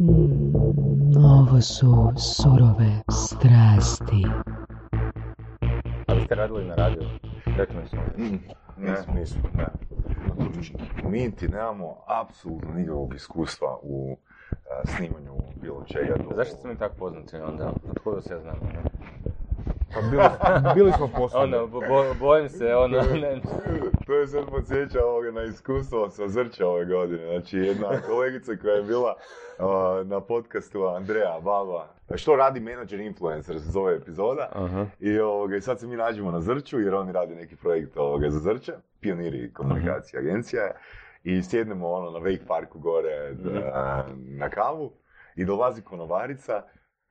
Mm, ovo su surove strasti. A vi ste radili na radiju? Rekli smo. Nismo, nismo, ne. Mi niti nemamo apsolutno nikakvog iskustva u a, snimanju bilo čega. Zašto ste mi tako poznati onda? Od koga se ja znam? Pa bili, bili smo poslovni. Ono, bo- bo- bojim se, ono, ne, To je sad podsjeća ovoga na iskustvo sa Zrća ove godine. Znači, jedna kolegica koja je bila a, na podcastu Andreja Baba, što radi menadžer influencer, se zove epizoda. Aha. I, ovoga, i sad se mi nađemo na Zrću, jer oni rade neki projekt ovoga, za Zrće, pioniri komunikacije agencija. je. I sjednemo ono na Wake Parku gore da, na kavu i dolazi konobarica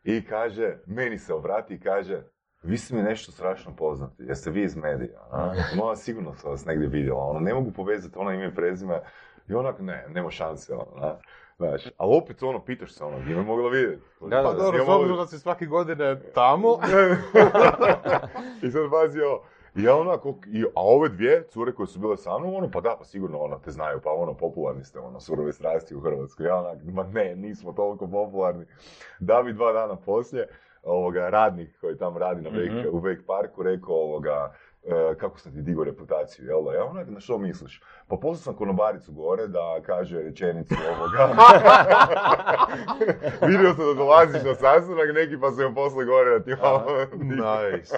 i kaže, meni se obrati i kaže, vi ste mi nešto strašno poznati, jeste vi iz medija? a? No, sigurno sam vas negdje vidjela, ono, ne mogu povezati ono ime i prezime i onak, ne, nema šanse, ono, a? Znaš, ali opet ono, pitaš se ono, gdje me mogla vidjeti? Da, da, Pa da, dobro, s obzirom da si svake godine tamo, I sad pazi ovo. Ja onako, i, a ove dvije cure koje su bile sa mnom, ono, pa da, pa sigurno ono, te znaju, pa ono, popularni ste, ono, surove strasti u Hrvatskoj. Ja onak, ma ne, nismo toliko popularni. Da bi dva dana poslije, ovoga, radnik koji tam radi na Mhm. u Wake Parku rekao, ovoga, e, kako sam ti digao reputaciju, jel da? Ja onak, na što misliš? Pa poslao sam konobaricu gore da kaže rečenicu ovoga. Vidio sam da dolaziš na sastanak neki pa sam joj poslao gore da ti malo... nice.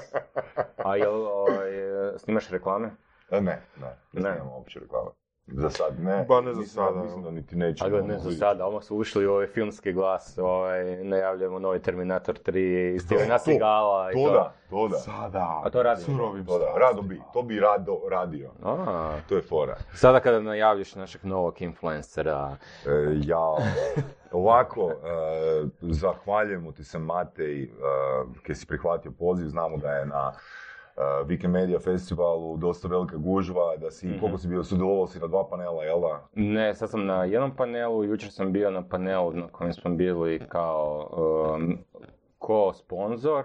A jel ovaj, snimaš reklame? E, Ne, ne, ne, Ne. nemamo uopće reklame. Za sad ne. Ba, ne za Mislim- sada, Mislim niti nećemo. A gledaj, ne za sada, odmah su ušli u ovaj filmski glas, ovaj, najavljujemo novi Terminator 3 i Stevena To, Seagala i To to. da, to da. Sada. A to radi? Surovim To da, rado bi, to bi rado radio. A, To je fora. sada kada najavljaš našeg novog influencera, E, ja, ovako, e, zahvaljujemo ti se Matej, e, kaj si prihvatio poziv, znamo da je na Weekend Media Festivalu dosta velika gužva, da si, Mhm. koliko si bio, sudjelovao si na dva panela, jel da? Ne, sad sam na jednom panelu, jučer sam bio na panelu na kojem smo bili kao um, ko-sponzor,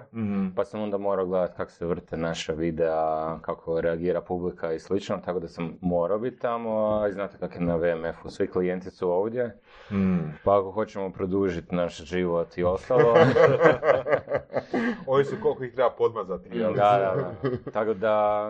pa sam onda morao gledati kako se vrte naša videa, kako reagira publika i slično, tako da sam morao biti tamo, i znate kako je na VMF-u, svi klijenti su ovdje, Mm. pa ako hoćemo produžiti naš život i ostalo, Ovi su koliko ih treba podmazati. da, da, da. Tako da,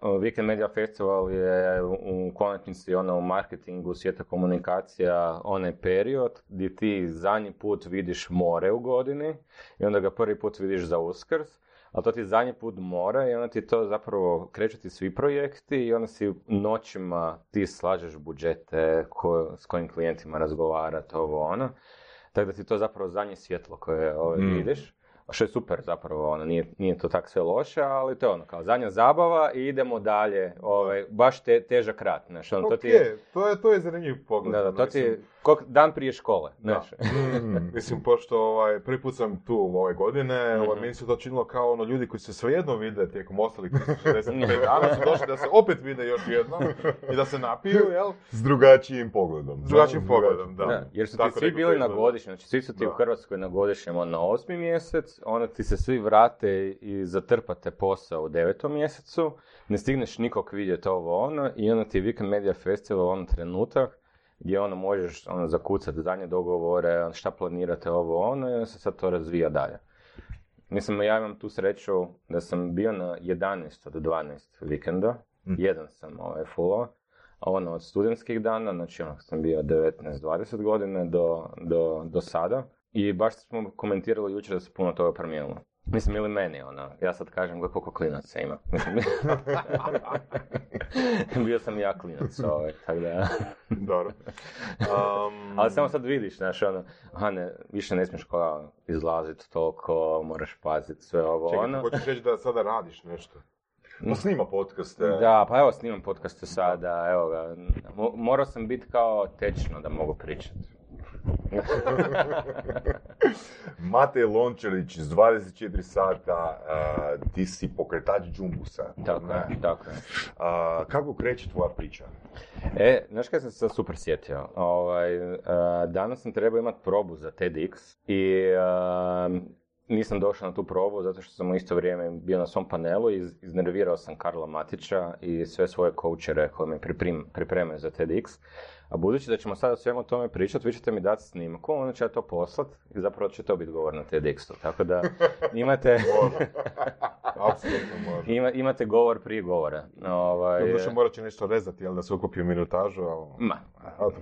uh, Weekend Media Festival je u konačnici ono u marketingu, svijeta komunikacija, onaj period gdje ti zadnji put vidiš more u godini i onda ga prvi put vidiš za uskrs, ali to ti zadnji put more i onda ti to zapravo kreću ti svi projekti i onda si noćima ti slažeš budžete ko, s kojim klijentima razgovarati, ovo ono. Tako da ti to zapravo zadnje svjetlo koje ovaj, Mm. vidiš. Što je super zapravo, ono, nije, nije to tak sve loše, ali to je ono, kao zadnja zabava i idemo dalje, ovaj, baš te, težak rat, znaš, ono, to ti je, to je, to je zanimljiv pogled. da, da, to ti koliko- dan prije škole, Da. znaš. Mm. Mislim, pošto ovaj, prvi put sam tu ove godine, ovaj, Mhm. meni se to činilo kao ono ljudi koji se svejedno vide tijekom ostalih 365 dana su došli da se opet vide još jednom i da se napiju, jel? S drugačijim pogledom. S drugačijim pogledom, da. Da, jer su ti Tako svi rekao bili na godišnjem, znači svi su ti Da. u Hrvatskoj na godišnjem ono, na osmi mjesec, onda ti se svi vrate i zatrpate posao u devetom mjesecu, ne stigneš nikog vidjeti ovo ono i onda ti je Weekend Media Festival on trenutak gdje ono možeš ono, zakucati zadnje dogovore, šta planirate ovo ono i se sad to razvija dalje. Mislim, ja imam tu sreću da sam bio na 11 od 12 vikenda, jedan sam ovaj, fullao, a ono od studentskih dana, znači ono sam bio 19-20 godine do, do, do sada. I baš smo komentirali jučer da se puno toga promijenilo. Mislim, ili meni, ono, ja sad kažem gle koliko klinaca ima. Mislim, bio sam ja klinac, ovaj, tako da... Dobro. Um, Ali samo sad vidiš, znaš, ono, aha, ne, više ne smiješ kao izlaziti toliko, moraš paziti sve ovo, čekaj, ono. hoćeš reći da sada radiš nešto? Pa snima podcaste. Da, pa evo snimam podcaste sada, evo ga. Mo- morao sam biti kao tečno da mogu pričati. Matej Lončarić iz 24 sata, a, ti si pokretač džumbusa. Tako Ne? je, tako je. A, kako kreće tvoja priča? E, znaš kaj sam se super sjetio? Ovaj, e, danas sam trebao imati probu za TEDx i nisam došao na tu probu zato što sam u isto vrijeme bio na svom panelu i iz- iznervirao sam Karla Matića i sve svoje coachere koji me pripremaju za TEDx. A budući da ćemo sada o svemu tome pričati, vi ćete mi dati snimku, onda ja to poslat i zapravo će to biti govor na TEDxu. Tako da imate, Apsolutno može. ima, imate govor prije govora. Ovaj, Doduše morat će nešto rezati, jel da se ukupi u minutažu, ali... ma,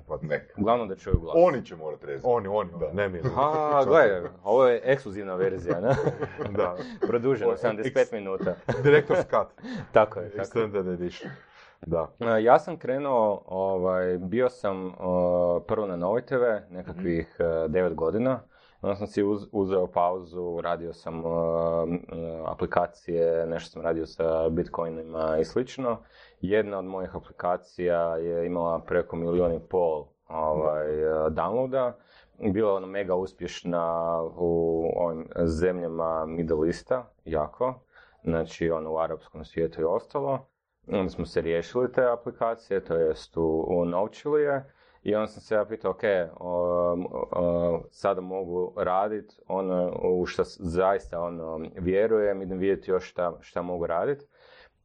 pa Neka. uglavnom da čuju glas. Oni će morat rezati. Oni, oni, Da. ne mi. A, gledaj, ovo je ekskluzivna verzija, ne? Da. Produženo, Ovo je 75 minuta. Director's cut. Tako je, tako je. Extended edition. Da. E, Ja sam krenuo, ovaj, bio sam prvo na Novoj TV, nekakvih e, 9 godina. Onda sam si uz- uzeo pauzu, radio sam e, aplikacije, nešto sam radio sa bitcoinima i slično. Jedna od mojih aplikacija je imala preko milijun i pol ovaj, e, downloada. Bila je ona mega uspješna u ovim zemljama Middle Easta, jako. Znači, ono, u arapskom svijetu i ostalo. Onda smo se riješili te aplikacije, to jest unovčili je. I onda sam se ja pitao, ok, um, uh, sada mogu raditi ono u što zaista ono, vjerujem, idem vidjeti još šta, šta mogu raditi.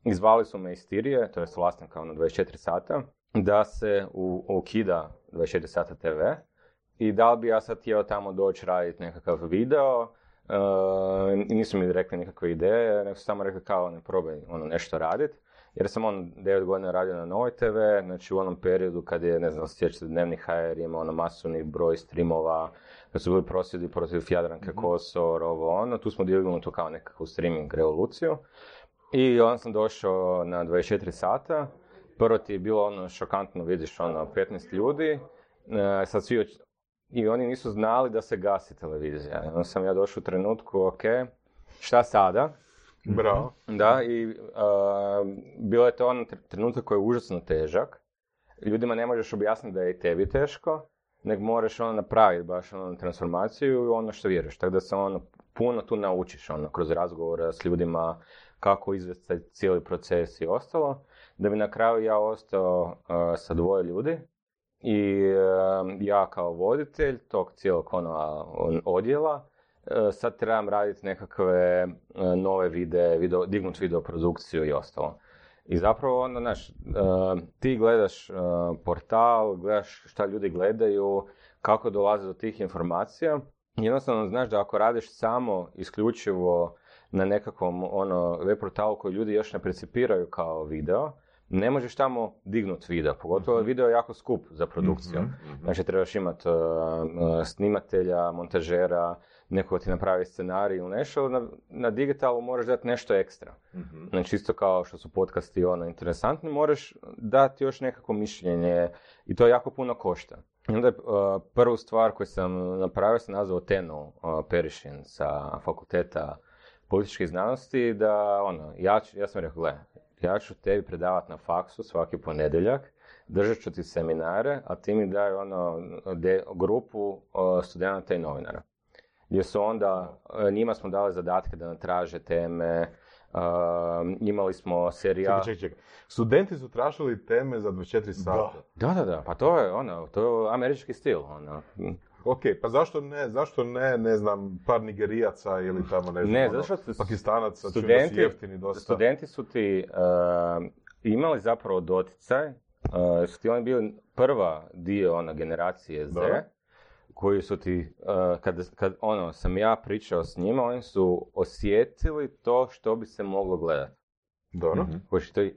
Izvali su me iz Tirije, to je vlasnika ono 24 sata, da se ukida 24 sata TV i da li bi ja sad htio tamo doći raditi nekakav video, uh, nisu mi rekli nikakve ideje, nego su samo rekli kao ne probaj ono nešto raditi. Jer sam on 9 godina radio na Novoj TV, znači u onom periodu kad je, ne znam, sjećate, Dnevni HR imao ono masovni broj streamova, kad su bili prosvjedi protiv Jadranke Kosor, ovo ono, tu smo dijelili to kao nekakvu streaming revoluciju. I onda sam došao na 24 sata, prvo ti je bilo ono šokantno, vidiš ono 15 ljudi, e, sad svi oč- i oni nisu znali da se gasi televizija. Onda sam ja došao u trenutku, ok, šta sada? Bravo. Da, i a, bilo je to on tr- trenutak koji je užasno težak. Ljudima ne možeš objasniti da je i tebi teško, nego moraš ono napraviti baš ono transformaciju i ono što vjeruješ. Tako da se ono puno tu naučiš ono kroz razgovore s ljudima kako izvesti cijeli proces i ostalo. Da bi na kraju ja ostao a, sa dvoje ljudi i a, ja kao voditelj tog cijelog ono, odjela sad trebam raditi nekakve e, nove videe, video, dignut video produkciju i ostalo. I zapravo onda, znaš, e, ti gledaš e, portal, gledaš šta ljudi gledaju, kako dolaze do tih informacija. Jednostavno znaš da ako radiš samo isključivo na nekakvom ono, web portalu koji ljudi još ne percipiraju kao video, ne možeš tamo dignut video, pogotovo video je jako skup za produkciju. Znači trebaš imati snimatelja, montažera, neko ti napravi scenarij ili nešto, na, na digitalu moraš dati nešto ekstra. Znači isto kao što su podcasti ono interesantni, moraš dati još nekako mišljenje i to jako puno košta. I onda je uh, prvu stvar koju sam napravio sam nazvao Tenu uh, Perišin sa fakulteta političkih znanosti, da ono, ja, ja sam rekao, gle, ja ću tebi predavati na faksu svaki ponedjeljak, držat ću ti seminare, a ti mi daj ono, de- grupu studenata i novinara. Gdje su onda, uh, njima smo dali zadatke da traže teme, uh, imali smo serijal... Čekaj, čekaj, čekaj. Studenti su tražili teme za 24 sata. Da, da, da, pa to je ono, to je američki stil, ono. Ok, pa zašto ne, zašto ne, ne znam, par Nigerijaca ili tamo ne znam, Ne, ono, zato što su Pakistanaca, studenti, jeftini dosta. studenti su ti uh, imali zapravo doticaj, uh, su ti oni bili prva dio ona generacije Z, Da. koji su ti, uh, kad, kad ono, sam ja pričao s njima, oni su osjetili to što bi se moglo gledati. Dobro.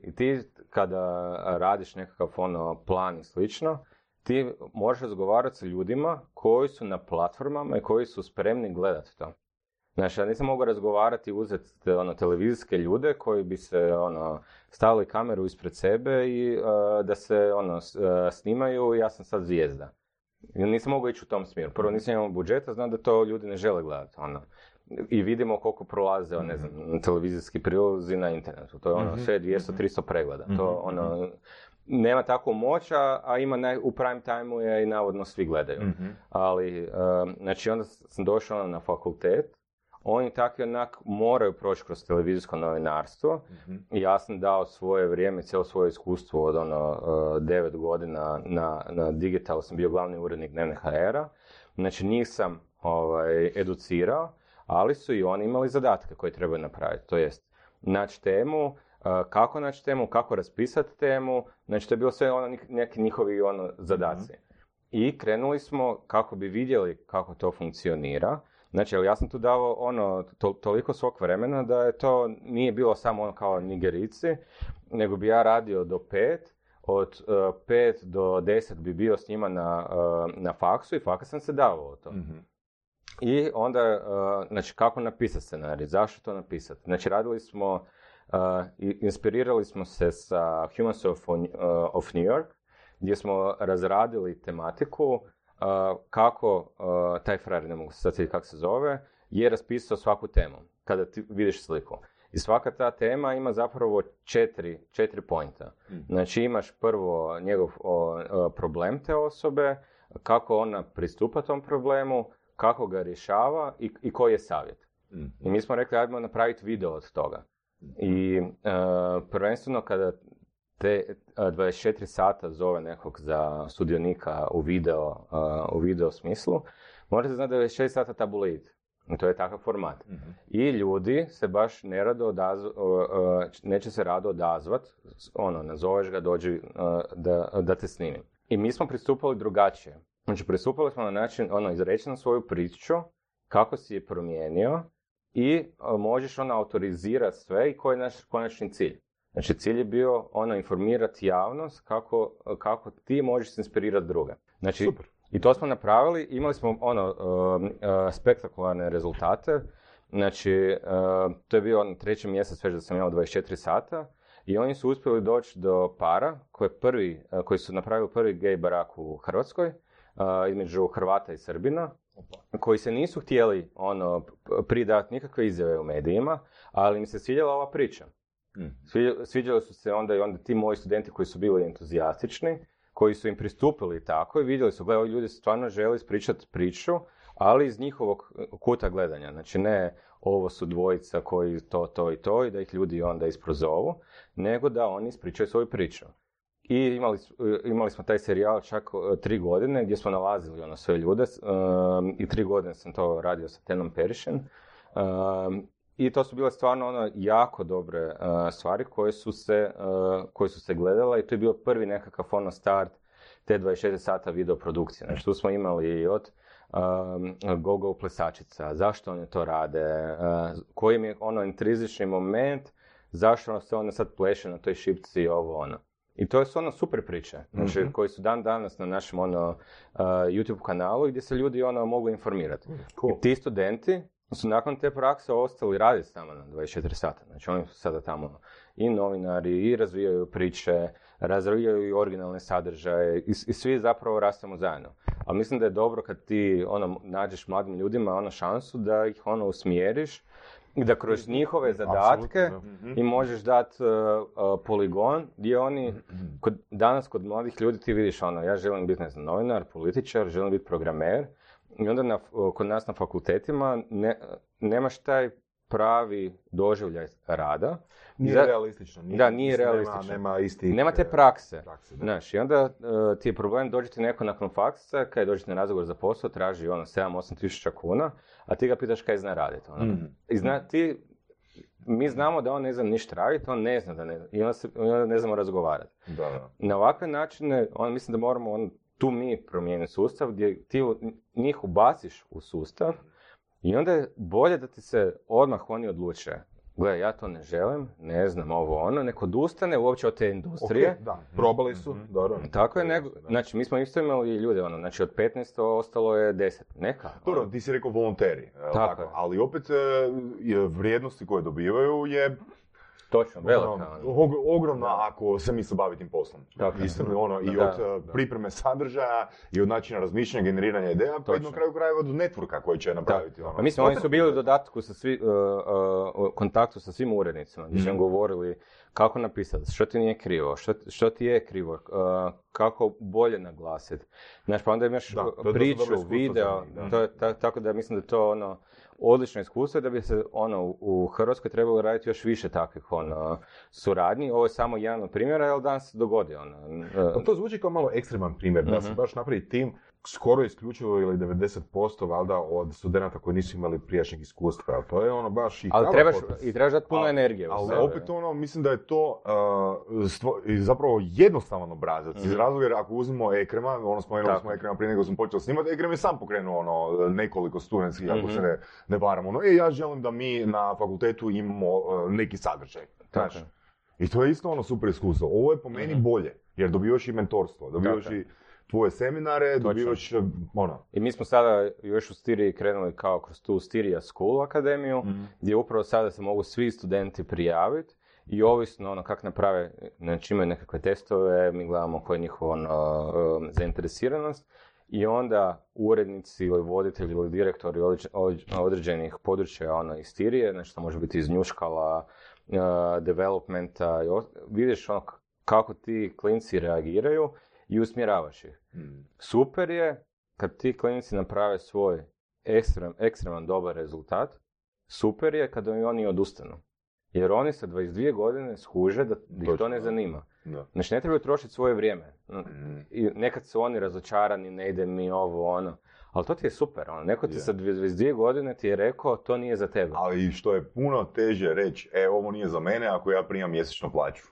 I ti kada radiš nekakav ono plan i slično, ti možeš razgovarati sa ljudima koji su na platformama i koji su spremni gledati to. Znači, ja nisam mogao razgovarati i uzeti ono, televizijske ljude koji bi se ono, stavili kameru ispred sebe i uh, da se ono, s- uh, snimaju ja sam sad zvijezda. Nisam mogao ići u tom smjeru. Prvo nisam imao budžeta, znam da to ljudi ne žele gledati. Ono. I vidimo koliko prolaze, ono, ne znam, televizijski prilozi na internetu. To je ono, sve 200-300 pregleda. To ono, nema takvu moć, a, ima naj, u prime timeu je i navodno svi gledaju. Ali, um, znači onda sam došao na fakultet, oni tako i onak moraju proći kroz televizijsko novinarstvo. I ja sam dao svoje vrijeme, cijelo svoje iskustvo od ono uh, devet godina na, na digitalu, sam bio glavni urednik dnevne HR-a, znači njih sam ovaj, educirao, ali su i oni imali zadatke koje trebaju napraviti, to jest naći temu, kako naći temu, kako raspisati temu, znači to je bilo sve ono neki njihovi ono zadaci. I krenuli smo kako bi vidjeli kako to funkcionira. Znači, ja sam tu dao ono, to- toliko svog vremena da je to nije bilo samo ono kao nigerici, nego bi ja radio do pet, od uh, pet do deset bi bio s njima na, uh, na faksu i fakat sam se davao to. Mhm. I onda, uh, znači, kako napisati scenarij, zašto to napisati? Znači, radili smo, inspirirali smo se sa Humans of, of New York, gdje smo razradili tematiku uh, kako uh, taj frajer, ne mogu se sad kako se zove, je raspisao svaku temu, kada ti vidiš sliku. I svaka ta tema ima zapravo četiri, četiri pointa. Znači imaš prvo njegov o, o, problem te osobe, kako ona pristupa tom problemu, kako ga rješava i, i koji je savjet. Mhm. I mi smo rekli, ajmo napraviti video od toga. I e, prvenstveno kada te e, 24 sata zove nekog za sudionika u video, e, u video smislu, morate znati da je 6 sata tabulit. I To je takav format. Mhm. I ljudi se baš nerado odazv, o, o, neće se rado odazvat, ono, nazoveš ga, dođi da, da te snimim. I mi smo pristupali drugačije. Znači, pristupali smo na način, ono, izreći nam svoju priču, kako si je promijenio i o, možeš ono autorizirati sve i koji je naš konačni cilj. Znači, cilj je bio ono, informirati javnost kako, kako ti možeš inspirirati druge. Znači, Super. i to smo napravili, imali smo ono uh, spektakularne rezultate. Znači, uh, to je bio on treći mjesec već da sam imao 24 sata i oni su uspjeli doći do para koji, prvi, uh, koji su napravili prvi gej barak u Hrvatskoj, uh, između Hrvata i Srbina, koji se nisu htjeli ono, pridati nikakve izjave u medijima, ali im se svidjela ova priča. Sviđali su se onda i onda ti moji studenti koji su bili entuzijastični, koji su im pristupili tako i vidjeli su, gledaj, ovi ljudi stvarno žele ispričati priču, ali iz njihovog e, kuta gledanja. Znači ne ovo su dvojica koji to, to i to i da ih ljudi onda isprozovu, nego da oni ispričaju svoju priču. I imali, e, imali smo taj serijal čak e, tri godine gdje smo nalazili ono sve ljude um, i tri godine sam to radio sa Tenom Perišen. Um, I to su bile stvarno ono jako dobre uh, stvari koje su, se, uh, koje su se gledale i to je bio prvi nekakav ono start te 24 sata video produkcije. Znači tu smo imali i od um, go-go plesačica, zašto oni to rade, uh, koji im je ono intrizični moment, zašto se one sad pleše na toj šipci i ovo ono. I to su ono super priče, znači, Mhm. koji su dan danas na našem ono, uh, YouTube kanalu gdje se ljudi ono mogu informirati. Cool. I ti studenti su nakon te prakse ostali raditi s nama na 24 sata. Znači oni su sada tamo i novinari, i razvijaju priče, razvijaju i originalne sadržaje i, i svi zapravo rastemo zajedno. Ali mislim da je dobro kad ti ono, nađeš mladim ljudima ono šansu da ih ono usmjeriš da kroz njihove zadatke Apsolutno, Mhm. i možeš dati poligon gdje oni, kod, danas kod mladih ljudi ti vidiš ono, ja želim biti ne znam, novinar, političar, želim biti programer i onda na, kod nas na fakultetima ne, nemaš taj pravi doživljaj rada. Nije Za- realistično. Da, nije mislim, realistično. Nema, nema istih... Nema te e, prakse. prakse, da. Znaš, i onda e, ti je problem dođe ti neko nakon faksa, kad dođe na razgovor za posao, traži ono 7-8 tisuća kuna, a ti ga pitaš kaj zna raditi. Ono. Mhm. I zna, ti, mi znamo da on ne zna ništa raditi, on ne zna da ne zna. I onda, se, onda ne znamo razgovarati. Da. Na ovakve načine, on, mislim da moramo on, tu mi promijeniti sustav gdje ti njih ubaciš u sustav i onda je bolje da ti se odmah oni odluče. Gle, ja to ne želim, ne znam ovo ono, neko odustane uopće od te industrije. Ok, da. Probali su, dobro. Tako je, nego, znači mi smo isto imali ljude, ono, znači od 15 ostalo je 10, neka. Dobro, ono. ti si rekao volonteri, Tako je. ali opet e, je vrijednosti koje dobivaju je Točno, velika. ono, ono. og- ogromna ako se misli baviti tim poslom. Tako. Iskreno, ono, i Da, od e, pripreme sadržaja, i od načina razmišljanja, generiranja ideja, pa i na Točno. kraju krajeva do networka koji će napraviti. Ono. Pa mislim, oni su bili u dodatku sa svi, uh, uh, u kontaktu sa svim urednicima, gdje su im govorili kako napisati, što ti nije krivo, što, što ti je krivo, uh, kako bolje naglasiti. Znaš, pa onda imaš Da, priču, video, da. to ta- tako da mislim da to ono, odlično iskustvo da bi se ono, u- Hrvatskoj trebalo raditi još više takvih ono, suradnji. Ovo je samo jedan od primjera, jer danas se dogodi ono. uh, to zvuči kao malo ekstreman primjer, da se Mhm. baš napravi tim skoro isključivo ili 90% valjda od studenta koji nisu imali prijašnjeg iskustva. jel To je ono baš i Ali trebaš, i trebaš dati puno Ali- energije Ali sebe. opet ono, mislim da je to uh, stvo- zapravo jednostavan obrazac. Iz Mhm. razloga jer ako uzmemo Ekrema, ono spomenuli Tako. smo Ekrema prije nego smo počeli snimati, Ekrem je sam pokrenuo ono, nekoliko studentskih, ako Mhm. se ne, ne varam, ono, e, ja želim da mi na fakultetu imamo uh, neki sadržaj. Tako. I to je isto ono super iskustvo. Ovo je po meni Mhm. bolje, jer dobivaš i mentorstvo, dobivaš i tvoje seminare, dobivaš, ono, I mi smo sada još u Stiriji krenuli kao kroz tu Stirija School akademiju, gdje upravo sada se mogu svi studenti prijaviti i ovisno ono kako naprave, znači imaju nekakve testove, mi gledamo koja je njihova ono, um, zainteresiranost i onda urednici ili voditelji ili direktori određ- određ- određenih područja ono, iz Stirije, znači to može biti iz njuškala, uh, developmenta, vidiš ono kako ti klinci reagiraju i usmjeravaš ih. Super je kad ti klinici naprave svoj ekstrem, ekstreman dobar rezultat, super je kad i oni odustanu. Jer oni sa 22 godine skuže da, da ih to ne zanima. da. Znači ne trebaju trošiti svoje vrijeme. Mm. I nekad su oni razočarani, ne ide mi ovo, ono. Ali to ti je super, ono. Neko ti sa 22 godine ti je rekao, to nije za tebe. Ali što je puno teže reći, e, ovo nije za mene ako ja primam mjesečnu plaću.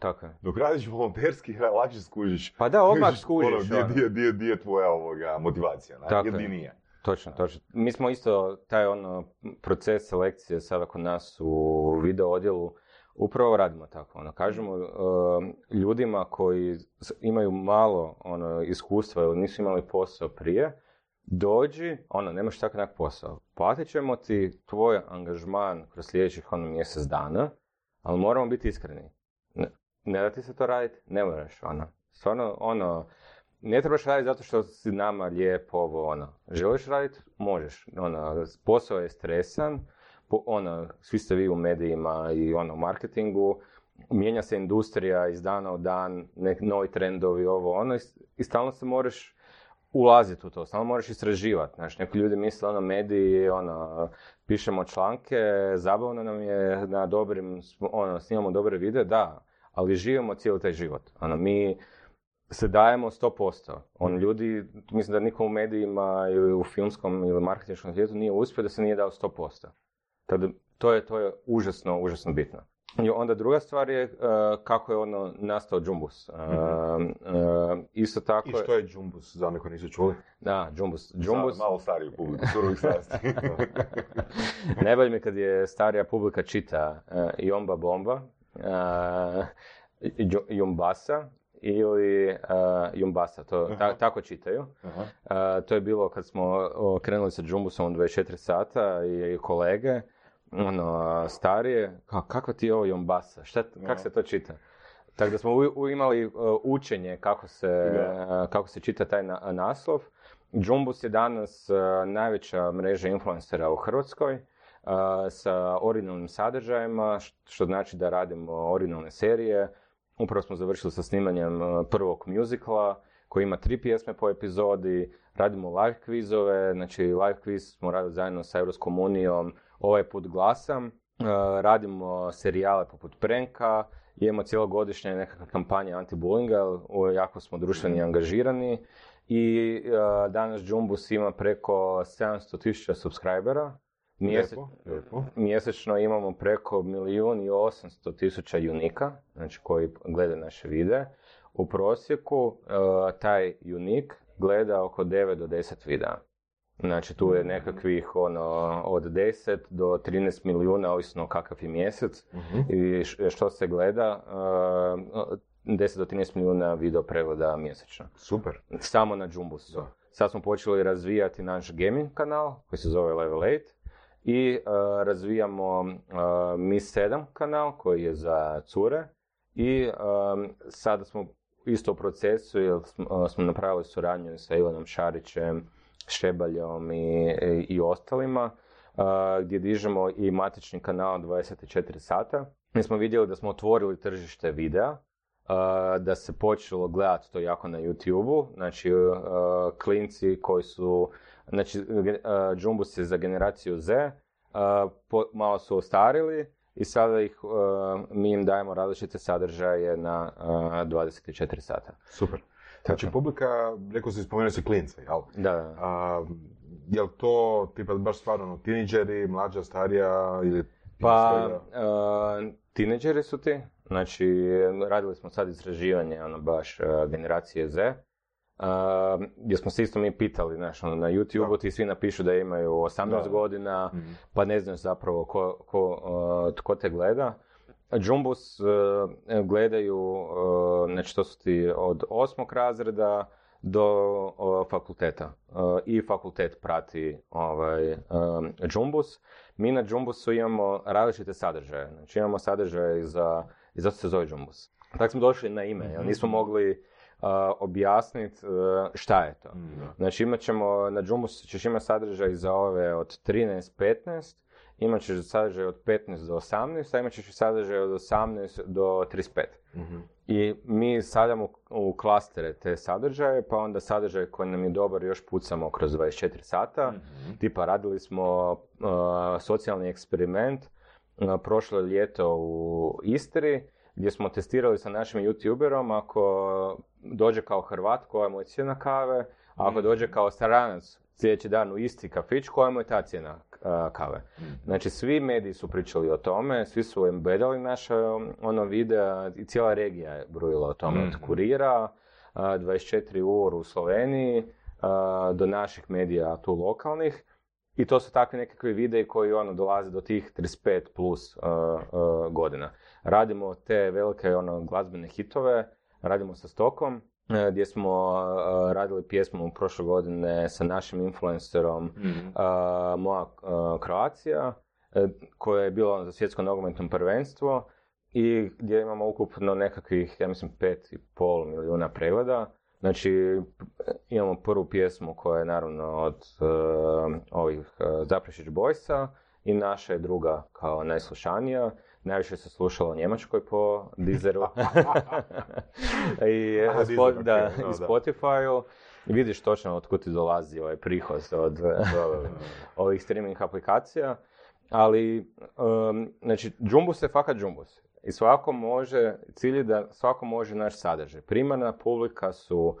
Tako je. Dok radiš volonterski, lakše skužiš. Pa da, odmah Skužiš, skužiš. Ono, di, ono. di, di, di je tvoja ovoga, motivacija, na? Tako jer je. di nije. Točno, točno. Mi smo isto taj ono proces selekcije sada kod nas u video odjelu upravo radimo tako. Ono, kažemo um, ljudima koji imaju malo ono, iskustva ili nisu imali posao prije, dođi, ono, nemaš tako nak posao. Platit ćemo ti tvoj angažman kroz sljedećih ono mjesec dana, ali moramo biti iskreni. Ne, da ti se to raditi, ne moraš, ono. Stvarno, ono, ne trebaš raditi zato što si nama lijepo, ovo, ono. Želiš raditi? Možeš. Ono, posao je stresan, po, ono, svi ste vi u medijima i ono, marketingu, mijenja se industrija iz dana u dan, nek, novi trendovi, ovo, ono, i, i stalno se moraš ulaziti u to, stalno moraš istraživati. Znaš, neki ljudi misle, ono, mediji, ono, pišemo članke, zabavno nam je na dobrim, ono, snimamo dobre videe, da, ali živimo cijeli taj život. Ono, mi se dajemo 100%. On ljudi, mislim da niko u medijima ili u filmskom ili marketinškom svijetu nije uspio da se nije dao 100%. Tako da to je, to je užasno, užasno bitno. I onda druga stvar je uh, kako je ono nastao Jumbus. Uh, uh, isto tako I što je Jumbus, za one koji nisu čuli? Da, Jumbus. Za Jumbus, malo stariju publiku, surovih strasti. najbolje mi kad je starija publika čita uh, Jomba Bomba, Jumbasa ili uh, Jumbasa, to, ta- tako čitaju. Aha. Uh, to je bilo kad smo krenuli sa Jumbusom u 24 sata i, i kolege, ono, starije, kao, kakva ti je ovo Jumbasa, šta, kako se to čita? Tako da smo u, u- imali uh, učenje kako se, uh, kako se čita taj na- naslov. Jumbus je danas uh, najveća mreža influencera u Hrvatskoj uh, sa originalnim sadržajima, što znači da radimo originalne serije. Upravo smo završili sa snimanjem prvog muzikla koji ima tri pjesme po epizodi, radimo live kvizove, znači live kviz smo radili zajedno sa Europskom unijom, ovaj put glasam, radimo serijale poput Prenka, imamo cijelogodišnje nekakve kampanje anti-bullyinga, o, jako smo društveni angažirani. I danas Jumbus ima preko 700 tisuća subscribera. Lijepo, lijepo. mjesečno imamo preko milijun i 800 tisuća unika, znači koji gledaju naše videe. U prosjeku uh, taj unik gleda oko 9 do 10 videa. Znači tu je nekakvih ono, od 10 do 13 milijuna, ovisno kakav je mjesec i š- što se gleda, uh, 10 do 13 milijuna video pregleda mjesečno. Super. Samo na Jumbusu. Sad smo počeli razvijati naš gaming kanal koji se zove Level 8 i uh, razvijamo uh, Mi 7 kanal koji je za cure i um, sada smo isto u procesu jer smo, napravili suradnju sa Ivanom Šarićem, Šebaljom i, i, ostalima gdje dižemo i matični kanal 24 sata. Mi smo vidjeli da smo otvorili tržište videa, da se počelo gledati to jako na YouTube-u, znači klinci koji su, znači uh, Jumbus je za generaciju Z, uh, po- malo su ostarili i sada ih, uh, mi im dajemo različite sadržaje na uh, 24 sata. Super. Znači, Tako. publika, rekao si, spomenuo si klince, jel? Da, da. A, jel to, tipa, baš stvarno, ono, tineđeri, mlađa, starija, ili... Pa, uh, tineđeri su ti, znači radili smo sad istraživanje, ono baš uh, generacije Z, uh, gdje smo se isto mi pitali, znaš, ono, na YouTube-u ti svi napišu da imaju 18 Da. godina, Mhm. pa ne znaš zapravo ko, ko, uh, tko te gleda. Jumbus uh, gledaju, uh, znači to su ti od osmog razreda do uh, fakulteta. Uh, I fakultet prati ovaj, um, Jumbus. Mi na Jumbusu imamo različite sadržaje. Znači imamo sadržaje za, i zato se zove Jumbus. Tako smo došli na ime, jer nismo mogli objasniti uh, šta je to. Mm, da. Znači imat ćemo, na Jumbusu ćeš imati sadržaj za ove od 13-15, imat ćeš sadržaj od 15 do 18, a imat ćeš sadržaj od 18 do 35. Mhm. I mi stavljamo u- klastere te sadržaje, pa onda sadržaj koji nam je dobar još pucamo kroz 24 sata. Tipa radili smo uh, socijalni eksperiment uh, prošlo ljeto u Istri, gdje smo testirali sa našim youtuberom ako dođe kao Hrvat koja mu je cijena kave, a ako dođe kao stranac sljedeći dan u isti kafić, koja mu je ta cijena uh, kave. Znači, svi mediji su pričali o tome, svi su embedali naše um, ono videa i cijela regija je brujila o tome, od Mhm. kurira, uh, 24 ur u Sloveniji, do naših medija tu lokalnih. I to su takvi nekakvi videi koji ono dolaze do tih 35 plus uh, uh, godina. Radimo te velike ono glazbene hitove, radimo sa Stokom, uh, gdje smo uh, radili pjesmu prošle godine sa našim influencerom Mhm. uh, Moja Kroacija, koja je bila za svjetsko nogometno prvenstvo i gdje imamo ukupno nekakvih, ja mislim, 5,5 milijuna pregleda. Znači, imamo prvu pjesmu koja je naravno od uh, ovih uh, Zaprešić Boysa i naša je druga kao najslušanija. Najviše se slušalo u Njemačkoj po Deezeru. I, Aha, spo- Deezer, da, ok, no, i. Spotify-u. Vidiš točno od kud ti dolazi ovaj prihod od Da, da, da. ovih streaming aplikacija. Ali, um, znači, Jumbus je fakat Jumbus. I svako može, cilj je da svako može naš sadržaj. Primarna publika su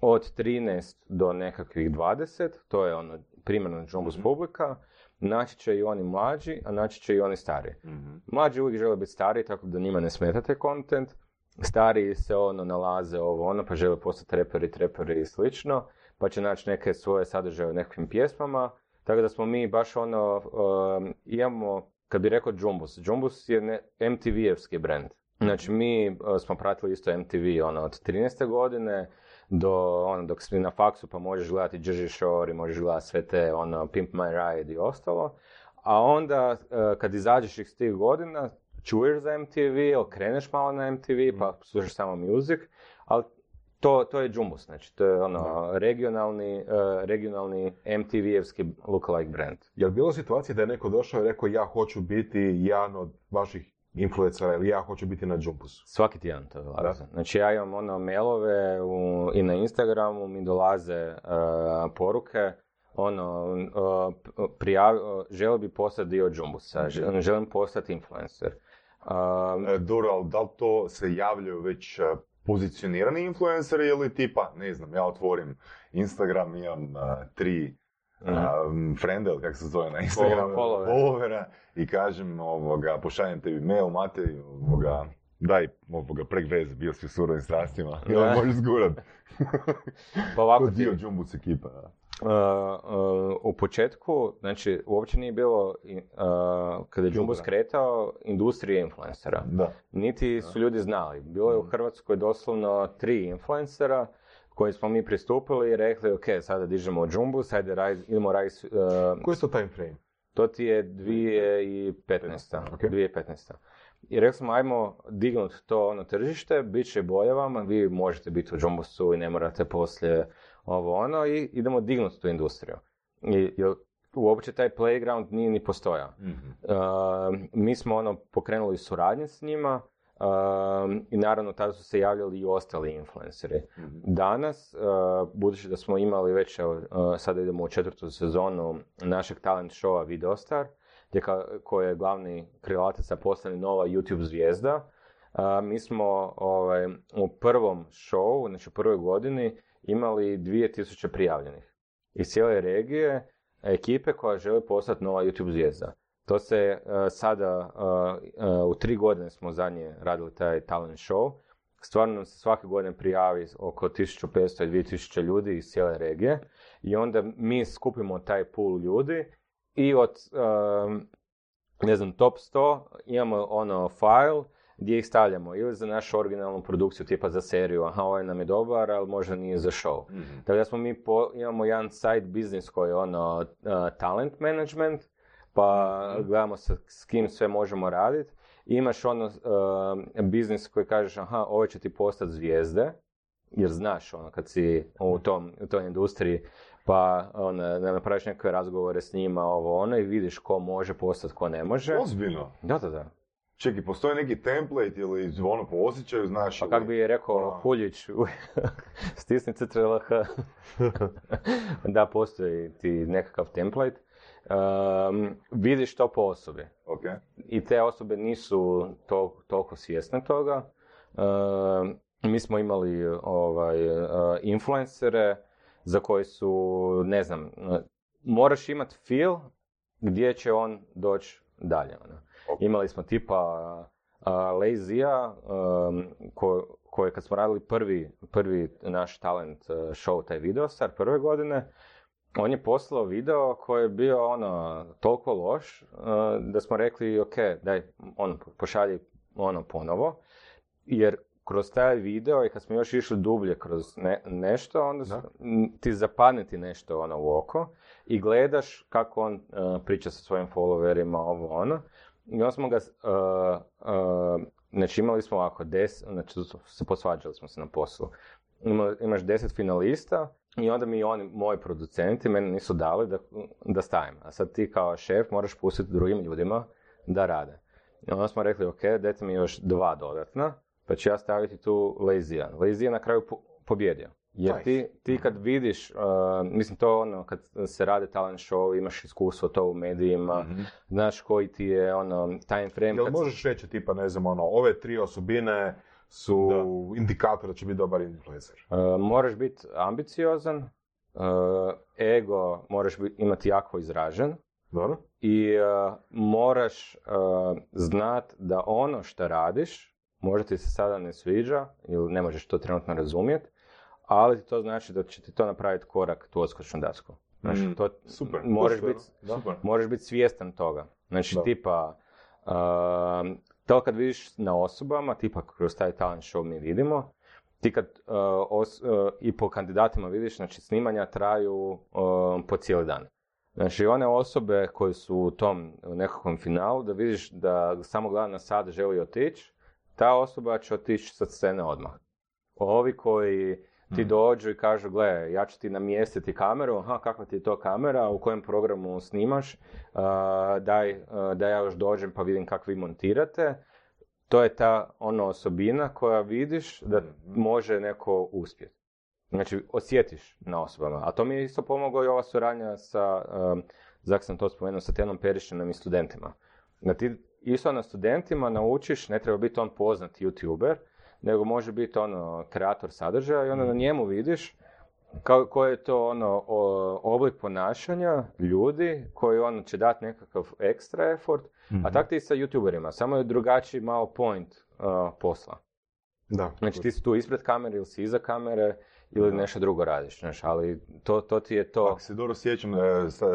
od 13 do nekakvih 20, to je ono primarna Jumbus Mhm. publika. Naći će i oni mlađi, a naći će i oni stari. Mhm. Mlađi uvijek žele biti stari, tako da njima ne smetate content. Stariji se ono nalaze ovo ono, pa žele postati reperi, treperi i slično, pa će naći neke svoje sadržaje u nekakvim pjesmama. Tako da smo mi baš ono, um, imamo, kad bi rekao Jumbus, Jumbus je ne, MTV-evski brand. Znači mi uh, smo pratili isto MTV ono, od 13. godine do ono, dok si na faksu pa možeš gledati Jersey Shore i možeš gledati sve te ono, Pimp My Ride i ostalo. A onda uh, kad izađeš iz tih godina, čuješ za MTV, okreneš malo na MTV pa slušaš samo music, ali to, to je Jumbus, znači to je ono regionalni, uh, regionalni MTV-evski lookalike brand. Je li bilo situacije da je neko došao i rekao ja hoću biti jedan od vaših influencera ili ja hoću biti na Jumpusu? Svaki tjedan to dolaze. Znači ja imam ono mailove u, i na Instagramu mi dolaze uh, poruke ono, uh, prijav, uh, želio bi postati dio Jumbusa, žel- želim postati influencer. Um, E, Dobro, ali da li to se javljaju već e, pozicionirani influenceri ili tipa, ne znam, ja otvorim Instagram, imam e, tri um, frende, ili kako se zove na Instagramu, Followera. i kažem, ovoga, pošaljem tebi mail, Matej, ovoga, daj, ovoga, prek veze, bio si u surovim strastima, ili možeš zgurat. pa ovako Ko ti- dio Jumbus ekipa, da. Uh, uh, u početku, znači, uopće nije bilo, uh, kada je Jumbus Filtera. kretao, industrije influencera. Da. Niti su ljudi znali. Bilo je u Hrvatskoj doslovno tri influencera koji smo mi pristupili i rekli, ok, sada dižemo Jumbus, ajde radi, idemo raditi, uh, Koji to time frame? to ti je 2015. Ok. 2015. I rekli smo, ajmo dignuti to ono tržište, bit će bolje vama, vi možete biti u Jumbusu i ne morate poslije ovo ono i idemo dignuti tu industriju. I, jer uopće taj playground nije ni postojao. Mhm. Uh, mi smo ono pokrenuli suradnje s njima uh, i naravno tada su se javljali i ostali influenceri. Danas, uh, budući da smo imali već, uh, sada idemo u četvrtu sezonu našeg talent showa Videostar, gdje ka, koji je glavni krilatac, a postane nova YouTube zvijezda, a, mi smo ovaj, u prvom showu, znači u prvoj godini, imali 2000 prijavljenih. Iz cijele regije, ekipe koja želi postati nova YouTube zvijezda. To se e, sada, e, e, u tri godine smo zadnje radili taj talent show. Stvarno nam se svake godine prijavi oko 1500 i 2000 ljudi iz cijele regije. I onda mi skupimo taj pool ljudi i od, um, ne znam, top 100 imamo ono file gdje ih stavljamo ili za našu originalnu produkciju, tipa za seriju, aha, ovaj nam je dobar, ali možda nije za show. Mhm. Tako da smo mi po, imamo jedan side business koji je ono uh, talent management, pa gledamo sa, s kim sve možemo raditi. Imaš ono uh, biznis koji kažeš, aha, ovo će ti postati zvijezde, jer znaš ono kad si u, tom, u toj industriji, pa ono, da napraviš neke razgovore s njima, ovo ono, i vidiš ko može postati, ko ne može. Ozbiljno. Da, da, da. Čekaj, postoji neki template ili ono po osjećaju, znaš? Pa ili- kak bi rekao ono- Huljić, stisni CTRL-H. da, postoji ti nekakav template. Um, vidiš to po osobi. Ok. I te osobe nisu to, toliko svjesne toga. Um, mi smo imali ovaj, uh, influencere za koji su, ne znam, uh, moraš imati feel gdje će on doći dalje. Ono. Ok. Imali smo tipa uh, Lazija, um, ko, koji kad smo radili prvi, prvi naš talent show, taj video star prve godine, on je poslao video koji je bio ono, toliko loš uh, da smo rekli, ok, daj, on pošalji ono ponovo, jer kroz taj video i kad smo još išli dublje kroz ne- nešto, onda Da. s- m, ti zapadne ti nešto ono u oko i gledaš kako on uh, priča sa svojim followerima, ovo ono. I onda smo ga, uh, uh, znači imali smo ovako, des, znači se posvađali smo se na poslu. Ima, imaš deset finalista i onda mi oni, moji producenti, meni nisu dali da, da stavim. A sad ti kao šef moraš pustiti drugim ljudima da rade. I onda smo rekli, ok, dajte mi još dva dodatna, pa ću ja staviti tu Lazija. Lazy na kraju po- pobjedio. Jer Nice. ti, ti kad vidiš, uh, mislim to ono, kad se rade talent show, imaš iskustvo to u medijima, Mhm. znaš koji ti je ono, time frame. Jel kad- možeš reći tipa, ne znam, ono, ove tri osobine su indikator da će biti dobar influencer? Uh, moraš biti ambiciozan, uh, ego moraš bit, imati jako izražen Dobro? i uh, moraš znat da ono što radiš, možda ti se sada ne sviđa ili ne možeš to trenutno razumjeti, ali to znači da će ti to napraviti korak tu odskočnu dasku. Znači, Mm, to super, moraš biti da. Biti svjestan toga. Znači, Da. tipa, to kad vidiš na osobama, tipa kroz taj talent show mi vidimo, ti kad uh, os- uh, i po kandidatima vidiš, znači snimanja traju um, po cijeli dan. Znači, one osobe koje su u tom nekakvom finalu, da vidiš da samo gleda na sat želi otići, ta osoba će otići sa scene odmah. Ovi koji ti dođu i kažu, gle, ja ću ti namjestiti kameru, aha, kakva ti je to kamera, u kojem programu snimaš, a, daj, a, da ja još dođem pa vidim kako vi montirate. To je ta ona osobina koja vidiš da može neko uspjeti. Znači, osjetiš na osobama. A to mi je isto pomoglo i ova suradnja sa, um, zak sam to spomenuo, sa Tenom Perišinom i studentima. Da ti isto na studentima naučiš, ne treba biti on poznat youtuber, nego može biti ono kreator sadržaja i onda na njemu vidiš kao, koji je to ono o- oblik ponašanja ljudi koji ono će dati nekakav ekstra effort, a tako ti i sa youtuberima, samo je drugačiji malo point uh, posla. Da. Znači ti si tu ispred kamere ili si iza kamere ili nešto drugo radiš, znaš, ali to, to ti je to. Ako se dobro sjećam, e,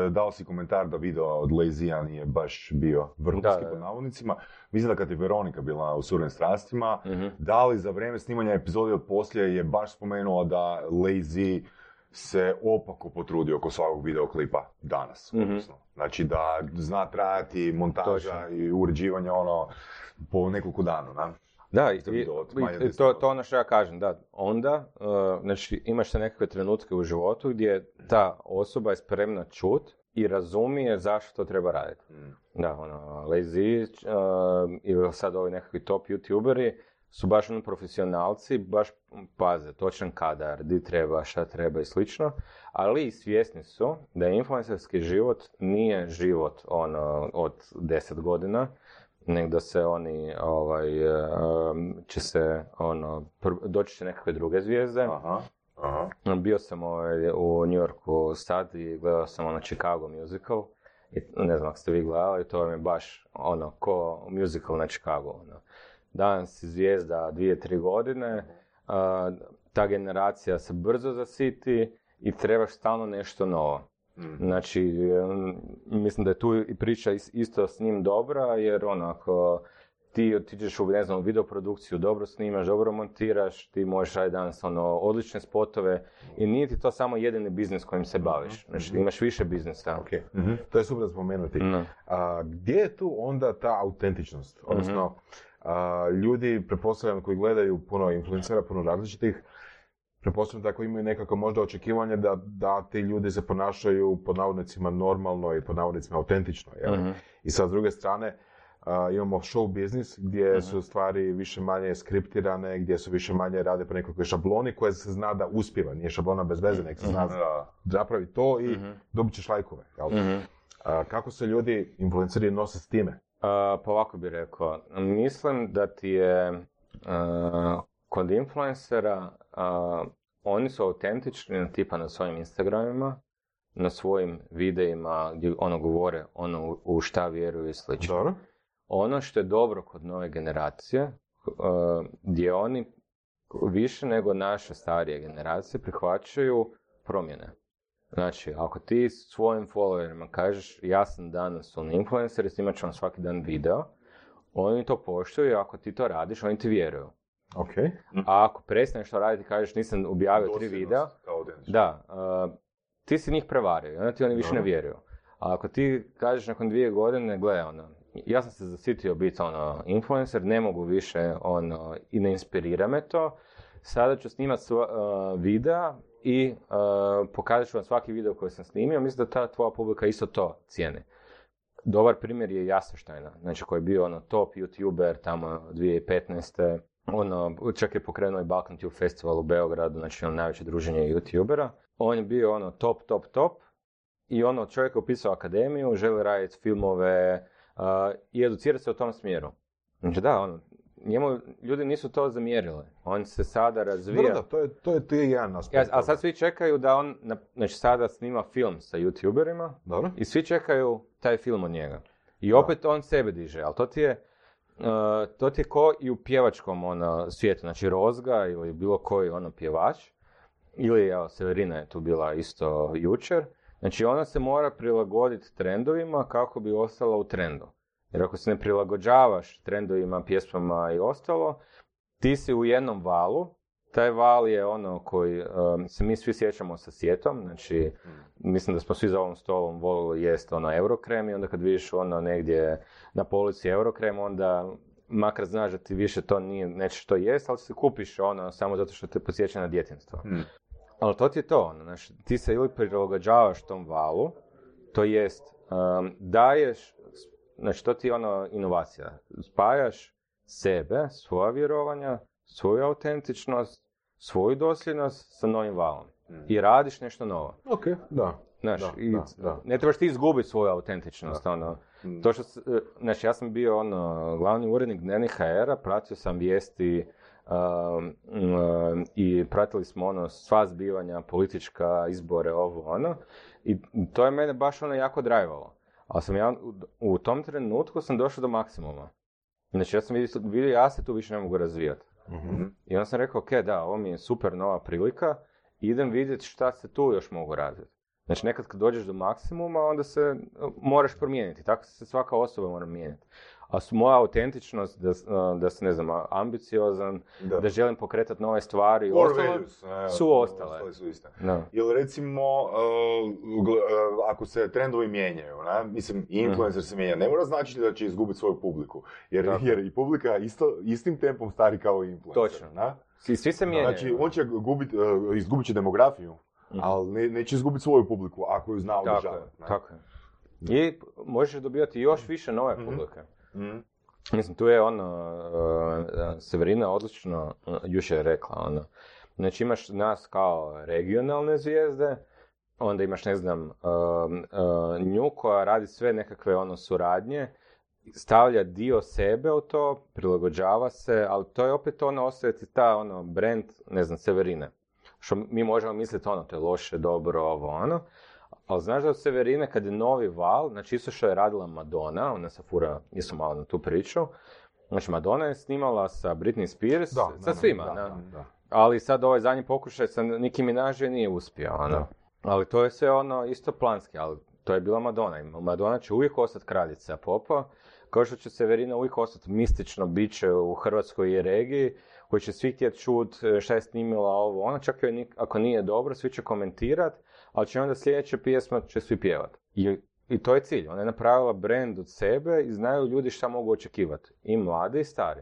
dao si komentar da video od Lazija nije baš bio vrhunski pod da. navodnicima. Mislim da kad je Veronika bila u Surovim strastima, Mhm. da li za vrijeme snimanja epizode od poslije je baš spomenuo da Lazy se opako potrudio oko svakog videoklipa danas. Mhm. odnosno. Znači da zna trajati montaža Točno. i uređivanje ono po nekoliko dana. Na? Da, i, i- i- to, to ono što ja kažem, da, onda, uh, znači imaš te nekakve trenutke u životu gdje ta osoba je spremna čut i razumije zašto to treba raditi. Mm. Da, ono, Lazy uh, ili sad ovi nekakvi top youtuberi su baš ono profesionalci, baš paze, točan kadar, di treba, šta treba i slično, ali i svjesni su da influencerski život nije život ono, od 10 godina, nego da se oni, ovaj, će se, ono, pr- doći će nekakve druge zvijezde. Aha, aha. Bio sam ovaj, u New Yorku sad i gledao sam ono Chicago musical. I, ne znam ako ste vi gledali, to vam je baš ono, ko musical na Chicago. Ono. Danas si zvijezda dvije, tri godine, a, ta generacija se brzo zasiti i trebaš stalno nešto novo. Mm. Znači, mislim da je tu i priča is- isto s njim dobra, jer ono, ako ti otiđeš u, ne znam, videoprodukciju, dobro snimaš, dobro montiraš, ti možeš raditi danas ono, odlične spotove i nije ti to samo jedini biznis kojim se baviš. Znači, imaš više biznisa. Ok, to je super spomenuti. A, gdje je tu onda ta autentičnost? Odnosno, a, ljudi, pretpostavljam, koji gledaju puno influencera, puno različitih, pretpostavljam da ako imaju nekako možda očekivanje da, da ti ljudi se ponašaju pod navodnicima normalno i pod navodnicima autentično. Jel? Mhm. I sad s druge strane, a, imamo show biznis gdje su stvari više manje skriptirane, gdje su više manje rade po nekakvoj šabloni koja se zna da uspjeva. Nije šablona bez veze, nek se zna Da. napravi to i Mhm. dobit ćeš lajkove. Jel? A, kako se ljudi, influenceri, nose s time? A, pa ovako bih rekao, mislim da ti je kod influencera, oni su autentični na tipa na svojim Instagramima, na svojim videima gdje ono govore ono u- šta vjeruju i slično. Dobro. Ono što je dobro kod nove generacije, uh, gdje oni više nego naše starije generacije prihvaćaju promjene. Znači, ako ti svojim followerima kažeš ja sam danas on influencer i snimat ću vam svaki dan video, oni to poštuju i ako ti to radiš, oni ti vjeruju. Ok. A ako prestaneš to raditi i kažeš nisam objavio tri videa, kao da, uh, ti si njih prevario i onda ti oni više ne vjeruju. A ako ti kažeš nakon dvije godine, gle, ono, ja sam se zasitio biti ono, influencer, ne mogu više ono, i ne inspirira me to, sada ću snimat sva, uh, videa i uh, pokazat ću vam svaki video koji sam snimio, mislim da ta tvoja publika isto to cijeni. Dobar primjer je Jasenštajna, znači koji je bio ono top youtuber tamo 2015. Ono, čak je pokrenuo i Balkan Tube Festival u Beogradu, znači ono najveće druženje youtubera. On je bio ono top, top, top i ono čovjek je upisao akademiju, želi raditi filmove uh, i educirati se u tom smjeru. Znači da, ono, njemu ljudi nisu to zamjerili. On se sada razvija. Dobro, da, to je, to je, to je jedan aspekt. Ja, a sad svi čekaju da on, na- znači sada snima film sa youtuberima Dobro. i svi čekaju taj film od njega. I opet on sebe diže, ali to ti je, to ti je ko i u pjevačkom ono, svijetu, znači Rozga ili bilo koji ono pjevač, ili evo, Severina je tu bila isto jučer, znači ona se mora prilagoditi trendovima kako bi ostala u trendu. Jer ako se ne prilagođavaš trendovima, pjesmama i ostalo, ti si u jednom valu, taj val je ono koji um, se mi svi sjećamo sa sjetom, znači mislim da smo svi za ovom stolom volili jest ono eurokrem i onda kad vidiš ono negdje na polici eurokrem, onda makar znaš da ti više to nije, nećeš to jest, ali si kupiš ono samo zato što te podsjeća na djetinstvo. Hmm. Ali to ti je to, ono, znači, ti se ili prilagođavaš tom valu, to jest um, daješ, znači to ti je ono inovacija, spajaš sebe, svoja vjerovanja, svoju autentičnost, svoju dosljednost sa novim valom. I radiš nešto novo. Ok, da. Znaš, Da, i da, da. ne trebaš ti izgubiti svoju autentičnost, ono. To što, e, znači ja sam bio ono, glavni urednik Dnevnih HR-a, pratio sam vijesti um, um, i pratili smo ono sva zbivanja, politička, izbore, ovo, ono. I to je mene baš ono jako drajvalo. Ali sam ja u, u tom trenutku sam došao do maksimuma. Znači ja sam vidio, vidio ja se tu više ne mogu razvijati. Mhm. I onda sam rekao, ok, da, ovo mi je super nova prilika, idem vidjeti šta se tu još mogu razviti. Znači nekad kad dođeš do maksimuma, onda se e, moraš promijeniti, tako se svaka osoba mora mijenjati. A su moja autentičnost, da, da sam, ne znam, ambiciozan, Da. da želim pokretati nove stvari, i Core ostalo, values, ne, su ostale. ostale su iste. Da. Ili recimo, uh, uh, ako se trendovi mijenjaju, ne? mislim, i influencer se mijenja, ne mora značiti da će izgubiti svoju publiku, jer, Tako. jer i publika isto, istim tempom stari kao i influencer. Točno. ne? Svi, svi se mijenjaju. Znači, on će gubit, uh, izgubit će demografiju, Mhm. ali ne, neće izgubiti svoju publiku ako ju zna održavati. tako je. I možeš dobivati još više nove Mhm. publike. Mhm. Mislim, tu je ono, uh, Severina odlično uh, jučer je rekla, ono, znači imaš nas kao regionalne zvijezde, onda imaš, ne znam, uh, nju koja radi sve nekakve ono suradnje stavlja dio sebe u to, prilagođava se, ali to je opet ono, ostaje ti ta ono, brand, ne znam, Severine. Što mi možemo misliti ono, to je loše, dobro, ovo, ono. Ali znaš da od Severine kad je novi val, znači isto što je radila Madonna, ona se fura, nisu malo na tu priču, znači Madonna je snimala sa Britney Spears, sa naravno, svima, da, ne? da. ali sad ovaj zadnji pokušaj sa Nicki Minaj je nije uspio, ono. Da. Ali to je sve ono isto planski, ali to je bila Madonna. Madonna će uvijek ostati kraljica popa, kao što će Severina uvijek ostati mistično biće u Hrvatskoj i regiji, koji će svi htjeti čut e, šta je snimila ovo, ono čak nik- ako nije dobro, svi će komentirat, ali će onda sljedeća pjesma će svi pjevat. I, I to je cilj. Ona je napravila brand od sebe i znaju ljudi šta mogu očekivati. I mladi i stari.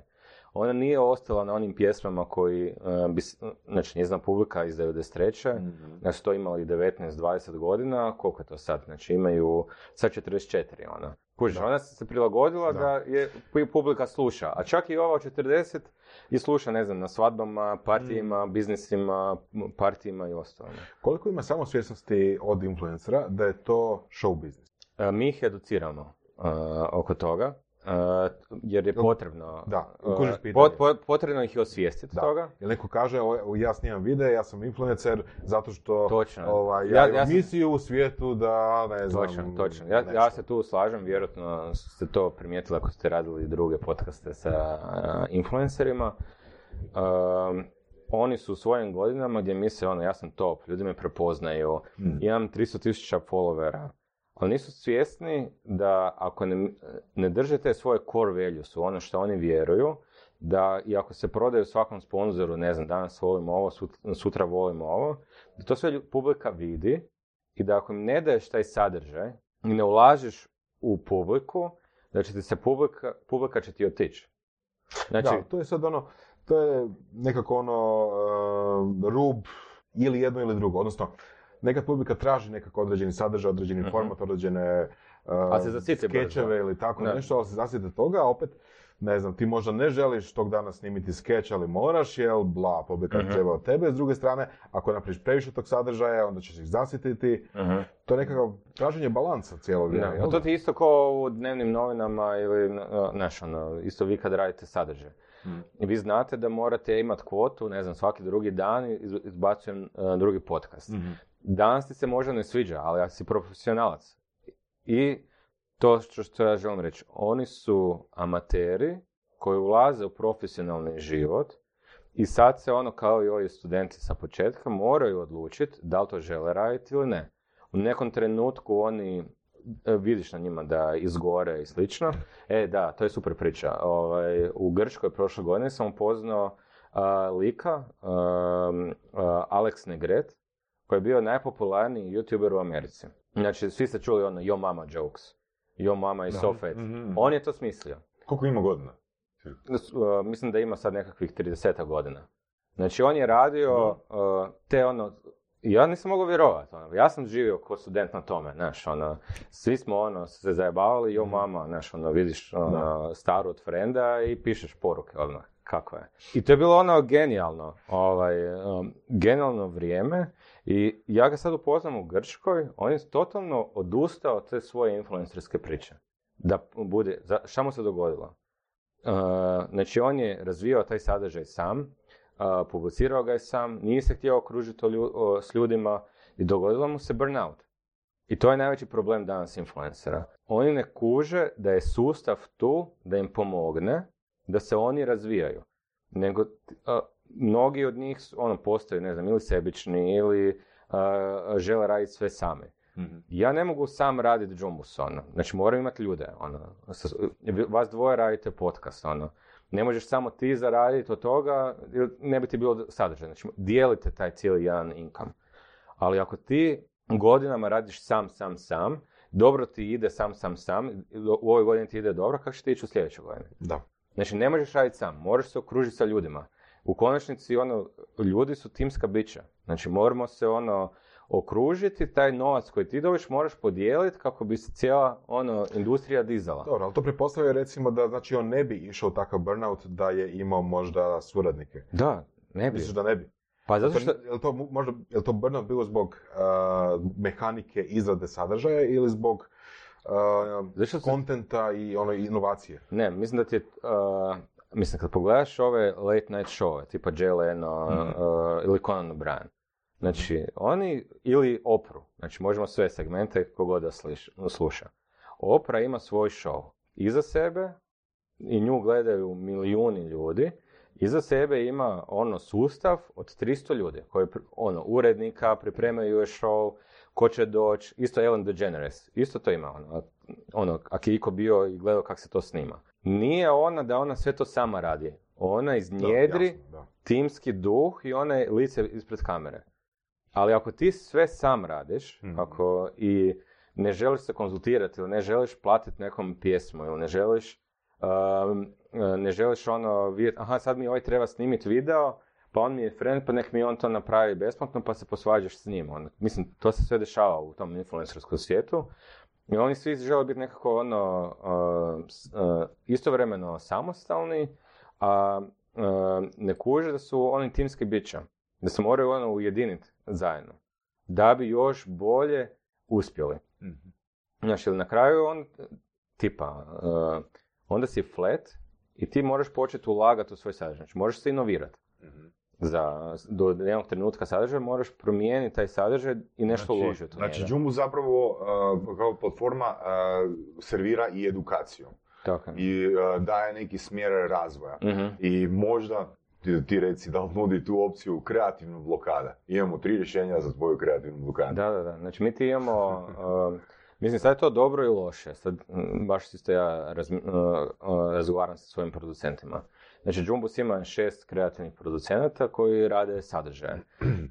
Ona nije ostala na onim pjesmama koji, e, bi, znači njezina publika iz 93. Mhm. Da su to imali 19-20 godina, koliko je to sad? Znači imaju sad 44, ona. Kužiš, ona se prilagodila da. Da. je pu- publika sluša, a čak i ova od 40 i sluša, ne znam, na svadbama, partijima, biznisima, m, partijima i ostalo. Koliko ima samo svjesnosti od influencera da je to show business? E, Mi ih educiramo e, oko toga, e, jer je potrebno, Da, kužiš pot- pot- potrebno ih je osvijestiti Da. toga. Jel neko kaže, o, ja snimam video, ja sam influencer, zato što Točno. ovaj, Ja- ja, ja sam- misiju u svijetu da, ne znam, Točno, točno. Ja, ja se tu slažem, vjerojatno ste to primijetili ako ste radili druge podcaste sa uh, influencerima. Oni su u svojim godinama gdje misle, ono, ja sam top, ljudi me prepoznaju, Mm. imam 300 tisuća followera, ali nisu svjesni da ako ne, ne držite svoje core values, ono što oni vjeruju, da i ako se prodaju svakom sponzoru, ne znam, danas volimo ovo, sut- sutra volimo ovo, da to sve publika vidi i da ako im ne daješ taj sadržaj i ne ulažeš u publiku, da će ti se publika, publika će ti otići. Znači, Da, to je sad ono, to je nekako ono uh, rub ili jedno ili drugo, odnosno nekad publika traži nekako određeni sadržaj, određeni Mhm. format, određene uh, skečeve ili tako Da. nešto, ali se zasite toga, a opet ne znam, ti možda ne želiš tog dana snimiti skeč, ali moraš, jel, bla, publika Mhm. treba od tebe. S druge strane, ako napraviš previše tog sadržaja, onda ćeš ih zasititi. Mhm. To je nekakav traženje balansa cijelo vrijeme, Da, jel a to ti isto kao u dnevnim novinama ili, znaš, ono, isto vi kad radite sadržaj. Mm. I vi znate da morate imati kvotu, ne znam, svaki drugi dan iz- izbacujem uh, drugi podcast. Mhm. Danas ti se možda ne sviđa, ali ako si profesionalac. I to što, ja želim reći, oni su amateri koji ulaze u profesionalni život i sad se ono kao i ovi studenti sa početka moraju odlučiti da li to žele raditi ili ne. U nekom trenutku oni e, vidiš na njima da izgore i slično. E, da, to je super priča. Ovaj, u Grčkoj prošle godine sam upoznao a, lika, um, a, Alex Negret, koji je bio najpopularniji youtuber u Americi. Znači, svi ste čuli ono Yo Mama jokes. Yo Mama is so fat. Mhm. On je to smislio. Koliko ima godina? Uh, mislim da ima sad nekakvih 30 godina. Znači, on je radio uh, te ono, ja nisam mogao vjerovati, ono, ja sam živio kao student na tome, znaš, ono, svi smo ono, se zajebavali, jo mama, znaš, ono, vidiš ono, staru od frenda i pišeš poruke, ono, kako je. I to je bilo ono genijalno, ovaj, um, genijalno vrijeme i ja ga sad upoznam u Grčkoj, on je totalno odustao od te svoje influencerske priče. Da bude, šta mu se dogodilo? Uh, znači on je razvijao taj sadržaj sam, uh, publicirao ga je sam, nije se htio okružiti lju- s ljudima i dogodilo mu se burnout. I to je najveći problem danas influencera. Oni ne kuže da je sustav tu da im pomogne da se oni razvijaju. Nego uh, mnogi od njih ono, postaju, ne znam, ili sebični ili uh, žele raditi sve sami. Mhm. Ja ne mogu sam raditi džumbus, ono. Znači, moram imati ljude, ono. Vas dvoje radite podcast, ono. Ne možeš samo ti zaraditi od toga, jer ne bi ti bilo sadržaj. Znači, dijelite taj cijeli jedan income. Ali ako ti godinama radiš sam, sam, sam, dobro ti ide sam, sam, sam, u ovoj godini ti ide dobro, kako će ti ići u sljedećoj godini? Da. Znači, ne možeš raditi sam, moraš se okružiti sa ljudima. U konačnici, ono, ljudi su timska bića. Znači, moramo se, ono, okružiti, taj novac koji ti dobiš moraš podijeliti kako bi se cijela, ono, industrija dizala. Dobro, ali to pretpostavlja recimo da znači on ne bi išao takav burnout da je imao možda suradnike. Da, ne bi. Misliš da ne bi? Pa zato To, što... je li to možda, je li to burnout bilo zbog uh, mehanike izrade sadržaja ili zbog uh, se- kontenta i ono, inovacije. Ne, mislim da ti je, uh, mislim kad pogledaš ove late night show, tipa Jay Leno Mhm. uh, ili Conan O'Brien, znači oni, ili Opru, znači možemo sve segmente kogod da sluša. Opra ima svoj show iza sebe i nju gledaju milijuni ljudi, iza sebe ima ono sustav od 300 ljudi koji ono urednika pripremaju joj show, ko će doći, isto Ellen DeGeneres, isto to ima ono, ono, ako je iko bio i gledao kako se to snima. Nije ona da ona sve to sama radi. Ona iznjedri Da, jasno, da. timski duh i ona je lice ispred kamere. Ali ako ti sve sam radiš, Mhm. ako i ne želiš se konzultirati ili ne želiš platiti nekom pjesmu ili ne želiš um, ne želiš ono vidjeti, aha sad mi ovaj treba snimiti video, pa on mi je friend, pa nek mi on to napravi besplatno, pa se posvađaš s njim. Ono, mislim, to se sve dešava u tom influencerskom svijetu. I oni svi žele biti nekako ono, uh, uh, istovremeno samostalni, a uh, ne kuže da su oni timski bića. Da se moraju ono ujediniti zajedno. Da bi još bolje uspjeli. Mhm. Znaš, ili na kraju on, tipa, uh, onda si flat i ti moraš početi ulagati u svoj sadržaj. Znači, možeš se inovirati. Mhm. Za, do jednog trenutka sadržaja moraš promijeniti taj sadržaj i nešto Znači, uložiti u Znači, njega. Zapravo uh, kao platforma uh, servira i edukaciju Tako i uh, daje neki smjer razvoja. Mhm. I možda ti, ti reci da nudi tu opciju kreativnu blokada. Imamo tri rješenja za tvoju kreativnu blokadu. Da, da, da. Znači mi ti imamo, um, mislim sad je to dobro i loše. Sad baš isto ja uh, uh, razgovaram sa svojim producentima. Znači Jumbus ima šest kreativnih producenata koji rade sadržaje.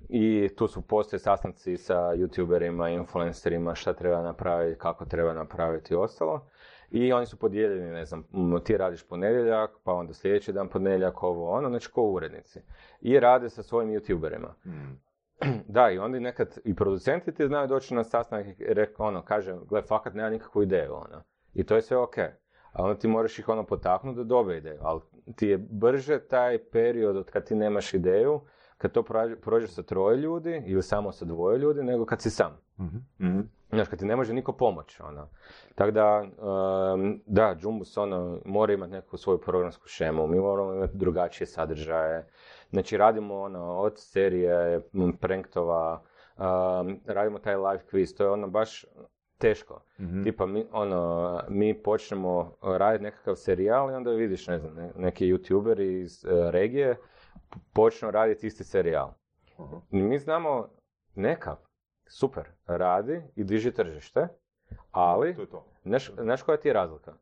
I tu su postoje sastanci sa youtuberima, influencerima, šta treba napraviti, kako treba napraviti i ostalo. I oni su podijeljeni, ne znam, m, ti radiš ponedjeljak, pa onda sljedeći dan ponedjeljak, ovo ono, znači ko urednici. I rade sa svojim youtuberima. Mm. Da, i onda nekad i producenti ti znaju doći na sastanak i ono, kaže, gle, fakat nema nikakvu ideju, ono. I to je sve ok. A onda ti moraš ih ono potaknuti da dobe ideju. Ali ti je brže taj period od kad ti nemaš ideju, kad to prođe, prođeš sa troje ljudi ili samo sa dvoje ljudi, nego kad si sam. Mhm. Znaš, kad ti ne može niko pomoći, ono. Tako da, um, da, Jumbus, ono, mora imati neku svoju programsku šemu, mi moramo imati drugačije sadržaje. Znači, radimo, ono, od serije, pranktova, um, radimo taj live quiz, to je ono baš teško. Mhm. Tipa, mi, ono, mi počnemo raditi nekakav serijal i onda vidiš, ne znam, ne- neki youtuberi iz e, regije počnu raditi isti serijal. I Mi znamo, neka, super, radi i diži tržište, ali, znaš, koja ti je razlika?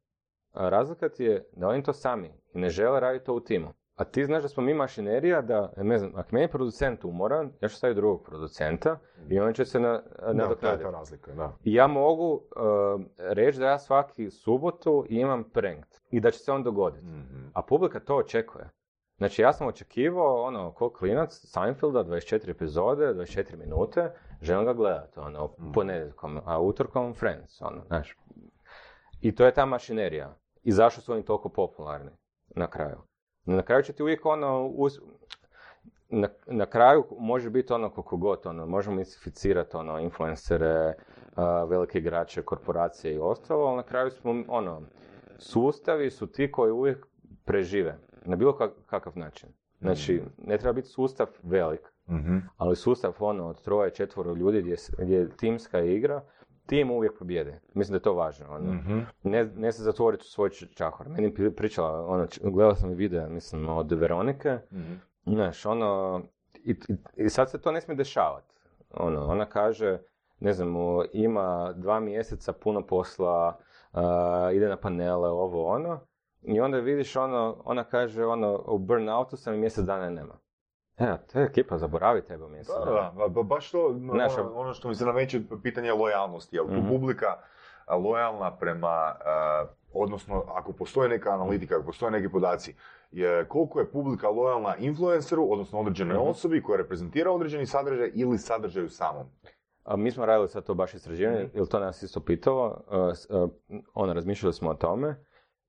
Razlika ti je da oni to sami i ne žele raditi to u timu. A ti znaš da smo mi mašinerija da, ne znam, ako meni je producent umoran, ja ću staviti drugog producenta i on će se na, Da, nadoknaditi. ta razlika, da. I ja mogu uh, reći da ja svaki subotu imam prankt i da će se on dogoditi. Mhm. A publika to očekuje. Znači ja sam očekivao, ono, ko klinac Seinfelda, 24 epizode, 24 minute, želim ga gledati, ono, ponedjeljkom, a utorkom Friends, ono, znaš. I to je ta mašinerija. I zašto su oni toliko popularni na kraju? Na kraju će ti uvijek ono, us- na, na kraju može biti ono koliko god, ono, možemo isificirati ono, influencere, a, velike igrače, korporacije i ostalo, ali na kraju smo, ono, sustavi su ti koji uvijek prežive, na bilo kak- kakav način. Znači, ne treba biti sustav velik, Mhm. ali sustav ono od troje, četvoro ljudi gdje, gdje je timska igra, tim uvijek pobjede. Mislim da je to važno. Ono. Mhm. Ne, ne se zatvoriti u svoj čahor. Meni pričala, ono, gledao sam i video, mislim, od Veronike, Mhm. Znaš, ono, i, i, i sad se to ne smije dešavati. Ono, ona kaže, ne znam, ima dva mjeseca puno posla, a, ide na panele, ovo, ono, i onda vidiš, ono, ona kaže, ono, u burnoutu sam i mjesec dana nema. Evo, to je ekipa, zaboravi tebe mjesec Da, da, ba- ba- baš to, m, Znaš, ono, ono što mi se nameće pitanje je lojalnosti, jel tu Mhm. publika lojalna prema, a, odnosno ako postoji neka analitika, ako postoje neki podaci, je koliko je publika lojalna influenceru, odnosno određenoj Mhm. osobi koja reprezentira određeni sadržaj ili sadržaju samom. A mi smo radili sad to baš istraživanje, Mhm. jer to nas isto pitalo, uh, uh, ono, razmišljali smo o tome,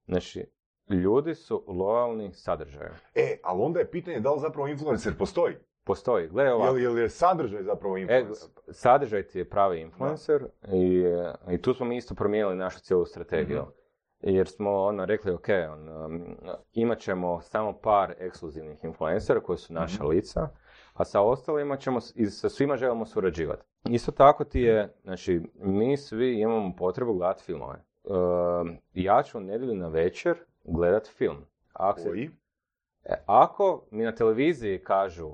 znači, ljudi su lojalni sadržaju. E, ali onda je pitanje da li zapravo influencer postoji. Postoji. Gle ovako. Jel, jel je sadržaj zapravo E, influence? sadržaj ti je pravi influencer i, i tu smo mi isto promijenili našu cijelu strategiju. Mhm. Jer smo ono rekli, ok, on, um, imat ćemo samo par ekskluzivnih influencera koji su naša Mhm. lica, a sa ostalima ćemo, i sa svima želimo surađivati. Isto tako ti je, znači, mi svi imamo potrebu gledati filmove. Um, ja ću u nedjelju na večer gledat film. Ako, se- Koji? E, ako mi na televiziji kažu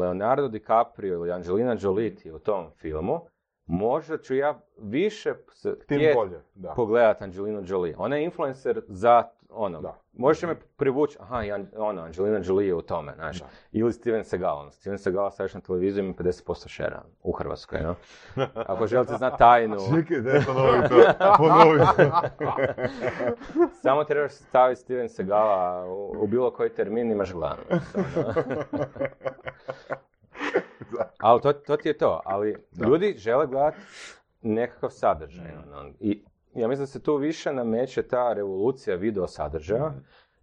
Leonardo DiCaprio ili Angelina Jolie u tom filmu, možda ću ja više Tim htjet bolje, da. pogledat Angelinu Jolie. Ona je influencer za ono, Da. Možeš me privući, aha, i An- ono, Angelina Jolie je u tome, znaš. Da. Ili Steven Seagal. ono, Steven Seagal staviš na televiziju ima 50% šera u Hrvatskoj, no? Ako želite znati tajnu, Čekaj, daj ponovi to. Ponovi to. samo trebaš staviti Steven Segala u, u bilo koji termin imaš gledano. Ali to, to ti je to. Ali ljudi žele gledati nekakav sadržaj. ono. I ja mislim da se tu više nameće ta revolucija video sadržaja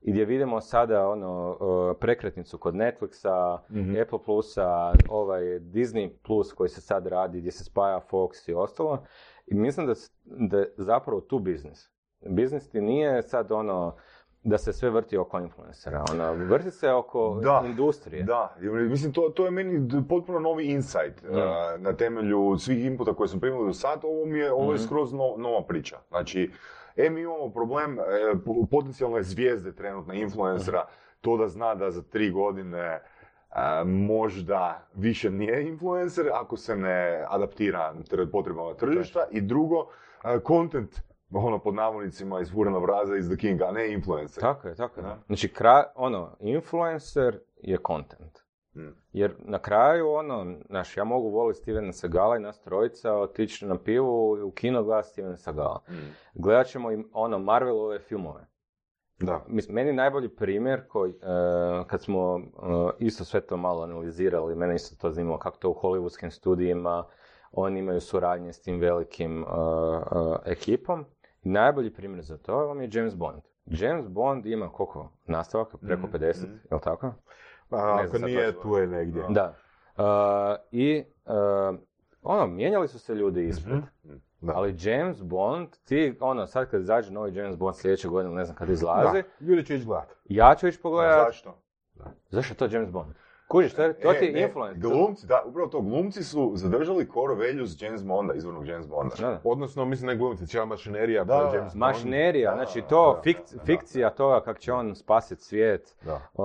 i gdje vidimo sada ono uh, prekretnicu kod Netflixa, Apple Plusa, ovaj Disney Plus koji se sad radi gdje se spaja Fox i ostalo. I mislim da, da je zapravo tu biznis. Biznis ti nije sad ono da se sve vrti oko influencera. Ono, vrti se oko Da, industrije. Da, mislim, to, to je meni potpuno novi insight Da. a, na temelju svih inputa koje smo primili do sad, ovo, mi je, ovo je Mhm. skroz no- nova priča. Znači, e, mi imamo problem e, po- potencijalne zvijezde trenutne influencera, to da zna da za tri godine a, možda više nije influencer ako se ne adaptira tr- potrebama tržišta i drugo, a, content ono pod navodnicima iz Furena Vraza is the king, a ne influencer. Tako je, tako je. Da. Znači, kra, ono, influencer je content. Mm. Jer na kraju, ono, znaš, ja mogu voliti Stevena Segala i nas trojica, otići na pivu i u kino gledati Stevena Segala. Mm. Gledat ćemo i, ono, Marvelove filmove. Da. Mislim, meni najbolji primjer koji, e, kad smo e, isto sve to malo analizirali, mene isto to zanimalo kako to u hollywoodskim studijima, oni imaju suradnje s tim velikim e, ekipom. Najbolji primjer za to vam je James Bond. James Bond ima koliko nastavaka? Preko Mhm, 50, mhm. jel tako? Pa, Ne ako nije, tu je negdje. Da. E, I e, ono, mijenjali su se ljudi ispred. Mhm. Da. Ali James Bond, ti, ono, sad kad izađe novi James Bond sljedeće godine, ne znam kad izlazi, Da, ljudi će ići gledat. ja ću ići pogledati Zašto? Zašto je to James Bond? Kužiš, to, je- to ti E, je ne, influence. Glumci, da, upravo to, glumci su zadržali core values James Bonda, izvornog James Bonda. Da, da. Odnosno, mislim, ne glumci, cijela mašinerija, Da. James Bond. Mašinerija, Da, znači to, da, fik- da. fikcija toga kako će on spasiti svijet. Da. Uh,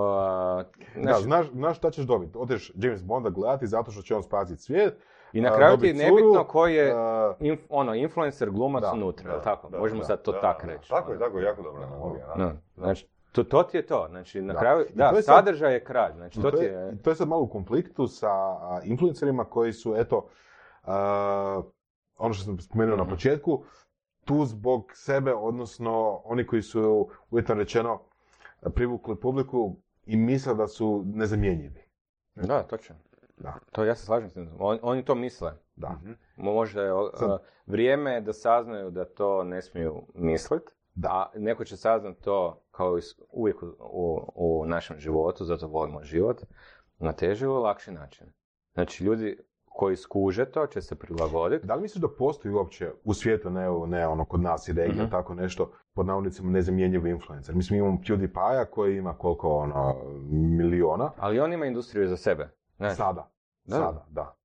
Da, znači, znaš, znaš šta ćeš dobiti? Odeš James Bonda gledati zato što će on spasiti svijet. I na kraju ti je nebitno koji je inf, ono, influencer glumac Da, unutra, tako? da, Možemo da, sad to da, tak da. reći. Tako je, ono. tako je, jako dobra analogija. da. Da, Znači, to, to ti je to. Znači, na Da. kraju, da, je sad- sadržaj je kralj. Znači, to to, ti je, to je sad malo u konfliktu sa influencerima koji su, eto, a, ono što sam spomenuo na Mhm. početku, tu zbog sebe, odnosno oni koji su, uvjetno rečeno, privukli publiku i misle da su nezamjenjivi. Da, točno. Da. To ja se slažem s tim. On- oni to misle. Da. Mhm. Možda je Sad- a, vrijeme je da saznaju da to ne smiju misliti, a neko će saznat to kao uvijek u, u, u našem životu, zato volimo život, na teži ili lakši način. Znači, ljudi koji skuže to će se prilagoditi. Da li misliš da postoji uopće u svijetu, ne, ne ono kod nas i regija, Mhm. tako nešto, pod navodnicima nezamjenjivi influencer? Mislim, imamo PewDiePie-a koji ima koliko, ono, miliona, Ali on ima industriju za sebe. Znaš, sada. Da. Sada, da.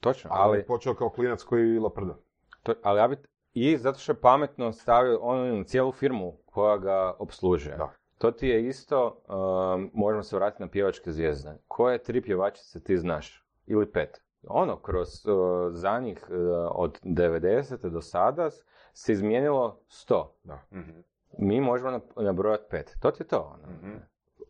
točno. Ali, Ali, je počeo kao klinac koji je laprda. to, ali ja bi, i zato što je pametno stavio on cijelu firmu koja ga obslužuje. Da. To ti je isto, um, možemo se vratiti na pjevačke zvijezde. Koje tri pjevačice ti znaš? Ili pet? Ono, kroz uh, zadnjih uh, od 90. do sada se izmijenilo 100. Mhm. Mi možemo nab- nabrojati pet. To ti je to. Ono. Mhm.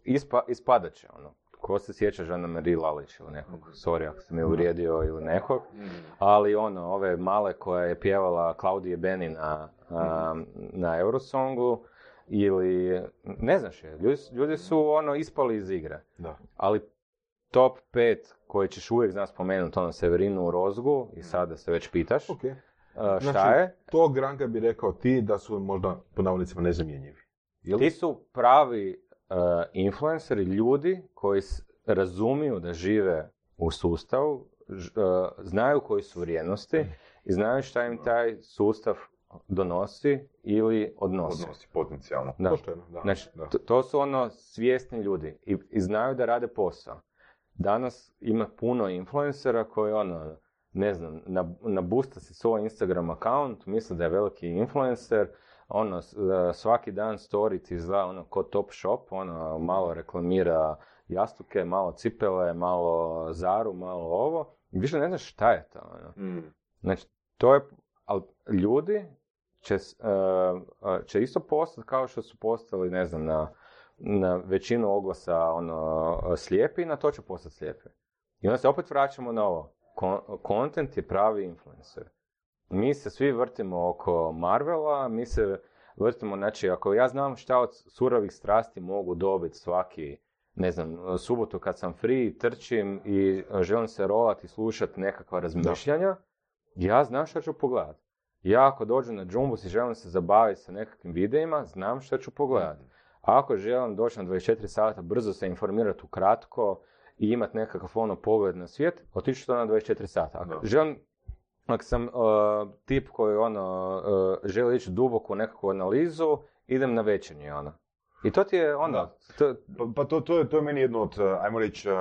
Ispa, ispadat će. Ono. Ko se sjeća Žana Marie Lalić ili nekog, sorry ako sam je uvrijedio ili nekog, Mhm. ali ono, ove male koja je pjevala Klaudije Beni na, a, na Eurosongu, ili, ne znaš je, ljudi, ljudi su ono ispali iz igre. Da. Ali top 5 koji ćeš uvijek znati spomenuti, ono Severinu u Rozgu, i sada se već pitaš, Ok. a, šta Znači, je? To Granka bi rekao ti da su možda po navodnicima nezamjenjivi. Jel? Ti su pravi influenceri, ljudi koji razumiju da žive u sustavu, ž- e, znaju koji su vrijednosti i znaju šta im taj sustav donosi ili odnosi. Odnosi potencijalno. Da. Pošteno, da. Znači, da. to, to su ono svjesni ljudi i, i znaju da rade posao. Danas ima puno influencera koji ono, ne znam, na- nabusta si svoj Instagram account, misli da je veliki influencer, ono, e, svaki dan story ti izgleda ono ko top shop, ono, malo reklamira jastuke, malo cipele, malo zaru, malo ovo. Više ne znaš šta je to, ono. Mm. Znači, to je, ali ljudi će, e, će isto postati kao što su postali, ne znam, na, na većinu oglasa ono, slijepi, na to će postati slijepi. I onda se opet vraćamo na ovo. Kontent je pravi influencer. Mi se svi vrtimo oko Marvela, mi se vrtimo, znači, ako ja znam šta od surovih strasti mogu dobiti svaki, ne znam, subotu kad sam free, trčim i želim se rolati i slušati nekakva razmišljanja, ja znam šta ću pogledati. Ja ako dođem na Jumbus i želim se zabaviti sa nekakvim videima, znam šta ću pogledati. A ako želim doći na 24 sata, brzo se informirati ukratko i imati nekakav ono pogled na svijet, otići to na 24 sata. Ako Da. želim, ako sam uh, tip koji ono, uh, želi ići duboko u nekakvu analizu, idem na večernji ono. I to ti je ono, Da. to, Pa, pa to, to, je, to je meni jedno od, uh, ajmo reći, uh,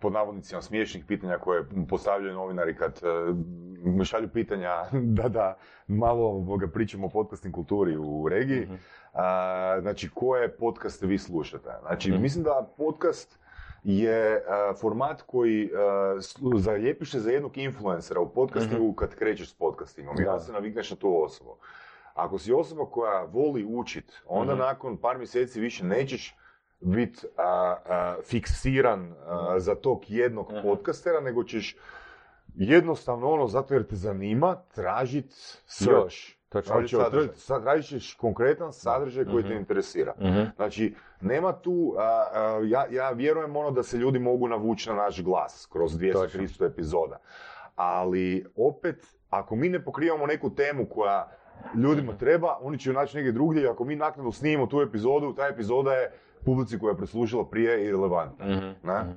pod navodnicima smiješnih pitanja koje postavljaju novinari kad uh, šalju pitanja da, da malo ovoga, pričamo o podcasting kulturi u regiji. Mhm. A, znači, koje podcaste vi slušate? Znači, Mhm. mislim da podcast je format koji slu- zalijepiš se za jednog influencera u podcastingu kad krećeš s podcastingom. Mhm. Onda se navikneš na tu osobu. Ako si osoba koja voli učit, onda Mhm. nakon par mjeseci više nećeš biti fiksiran a, za tog jednog Mhm. podcastera, nego ćeš jednostavno ono, zato jer te zanima, tražit search. Još, točno. Znači, sadržaj. sad tražit ćeš konkretan sadržaj koji te Mhm. interesira. Mhm. Znači, nema tu, a, a, ja, ja vjerujem ono da se ljudi mogu navući na naš glas kroz 200-300 epizoda. Ali opet, ako mi ne pokrivamo neku temu koja ljudima treba, oni će ju naći negdje drugdje i ako mi naknadno snimimo tu epizodu, ta epizoda je publici koja je preslušala prije i relevantna. Mhm, Ne? mhm.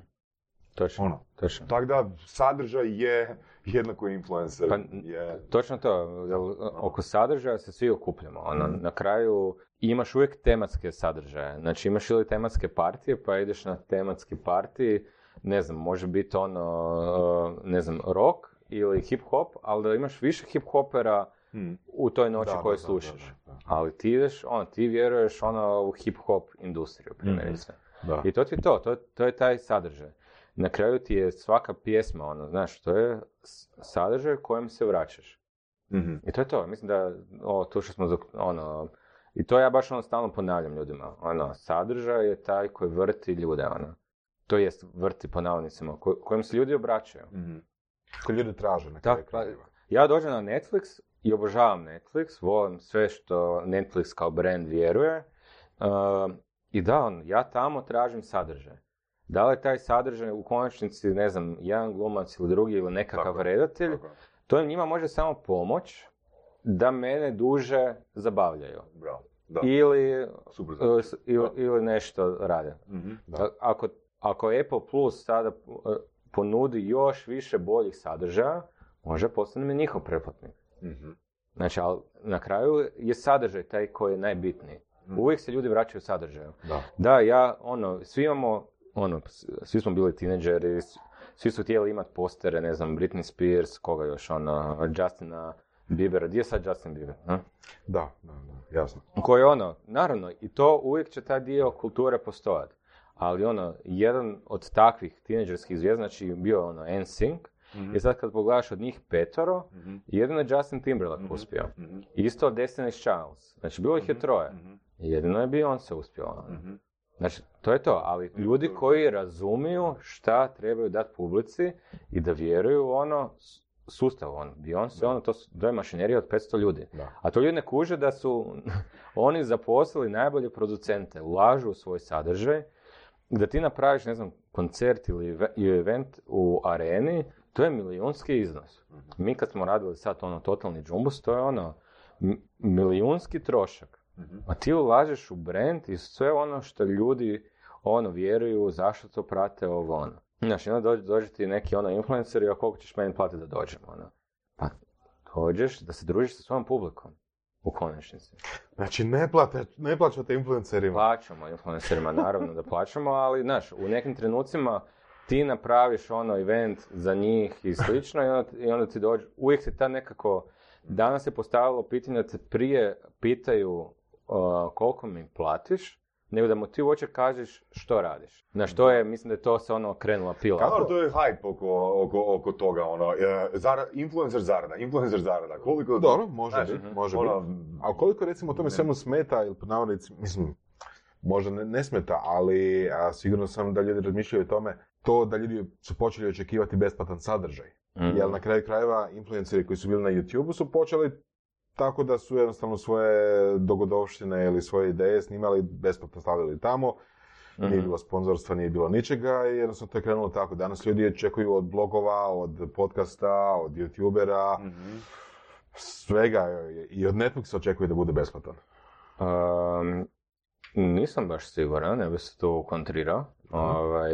Točno, Ono. točno. Tako da sadržaj je jednako influencer. Pa, je... Točno to, jel, oko sadržaja se svi okupljamo. Ono, na kraju imaš uvijek tematske sadržaje. Znači imaš ili tematske partije, pa ideš na tematski partiji, ne znam, može biti ono, ne znam, rock ili hip hop, ali da imaš više hip hopera Hmm. u toj noći Da, koju da, slušaš. da, da. Ali ti ideš, ono, ti vjeruješ ono u hip hop industriju, primjerice. Da. I to ti je to, to, to je taj sadržaj. Na kraju ti je svaka pjesma, ono, znaš, to je sadržaj kojem se vraćaš. Mhm. I to je to, mislim da, o, to što smo, ono, i to ja baš ono stalno ponavljam ljudima, ono, sadržaj je taj koji vrti ljude, ono, to jest vrti po navodnicima, ko- kojem se ljudi obraćaju. Mhm. Ko ljudi traže na kraju pa, ja dođem na Netflix i obožavam Netflix, volim sve što Netflix kao brand vjeruje. Uh, I da, on, ja tamo tražim sadržaj. Da li je taj sadržaj u konačnici, ne znam, jedan glumac ili drugi ili nekakav Tako redatelj, Tako to njima može samo pomoć da mene duže zabavljaju. Bravo. Da, Ili, super. s- ili, ili nešto rade. Mhm. Da. Ako, ako Apple Plus sada uh, ponudi još više boljih sadržaja, može postane njihov pretplatnik. Mhm. Znači, ali na kraju je sadržaj taj koji je najbitniji. Mhm. Uvijek se ljudi vraćaju sadržaju. Da. Da, ja, ono, svi imamo, ono, svi smo bili tineđeri, svi su htjeli imati postere, ne znam, Britney Spears, koga još, ono, Justina Biebera, gdje je sad Justin Bieber? a? Da, da, da, jasno. Koji ono, naravno, i to uvijek će taj dio kulture postojati. Ali ono, jedan od takvih tineđerskih zvijezda, znači bio ono NSYNC, Mhm. i sad kad pogledaš od njih petoro, Mhm. jedino je Justin Timberlake Mhm. uspio. Mhm. Isto Destiny's Childs. Znači, bilo ih je troje. Mhm. Jedino je Beyoncé uspjela. Mhm. Znači, to je to, ali ljudi koji razumiju šta trebaju dati publici i da vjeruju u ono sustav, ono, Beyoncé, ono, to, su, to je mašinerija od 500 ljudi. Da. A to ljudi ne kuže da su oni zaposlili najbolje producente, ulažu u svoj sadržaj, da ti napraviš, ne znam, koncert ili eve- ili event u areni, to je milijunski iznos. Mi kad smo radili sad ono totalni džumbus, to je ono milijunski trošak. Mhm. A ti ulažeš u brand i sve ono što ljudi ono vjeruju, zašto to prate ovo ono. Znaš, onda dođe, dođe ti neki ono influencer i "A koliko ćeš meni platiti da dođem, ono. Pa, dođeš da se družiš sa svojom publikom, u konačnici. Znači, ne, plate, ne plaćate influencerima. Plaćamo influencerima, naravno da plaćamo, ali, znaš, u nekim trenucima ti napraviš ono event za njih i slično i onda, i onda ti dođe, uvijek se ta nekako, danas se postavilo pitanje da te prije pitaju uh, koliko mi platiš, nego da mu ti uopće kažeš što radiš. Znaš, to je, mislim da je to se ono krenula pila. Kako to je hype oko, oko, oko toga, ono, e, zara, influencer zarada, influencer zarada, koliko... Dobro, može Znaš, biti, može ono, biti. A koliko recimo tome svemu smeta, ili pod navodnicima, mislim, možda ne, ne smeta, ali a, sigurno sam da ljudi razmišljaju o tome, to da ljudi su počeli očekivati besplatan sadržaj. Mhm. Jer na kraju krajeva influenceri koji su bili na YouTube su počeli tako da su jednostavno svoje dogodovštine ili svoje ideje snimali, besplatno stavili tamo, nije Mhm. bilo sponzorstva, nije bilo ničega i jednostavno to je krenulo tako. Danas ljudi očekuju od blogova, od podcasta, od youtubera, Mhm. svega i od Netflixa očekuje da bude besplatan. Um, nisam baš siguran, ne bi se tu kontrirao. Ovaj,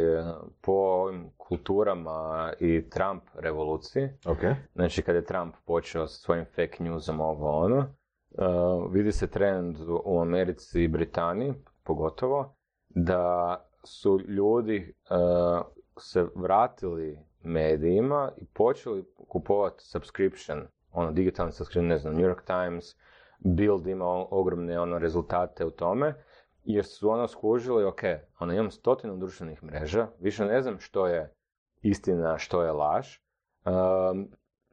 po ovim kulturama i Trump revoluciji, Ok. znači kad je Trump počeo sa svojim fake newsom ovo ono, uh, vidi se trend u- Americi i Britaniji, pogotovo, da su ljudi uh, se vratili medijima i počeli kupovati subscription, ono digitalni subscription, ne znam, New York Times, Build ima ogromne ono rezultate u tome, jer su ono skužili, ok, ono imam stotinu društvenih mreža, više ne znam što je istina, što je laž, um,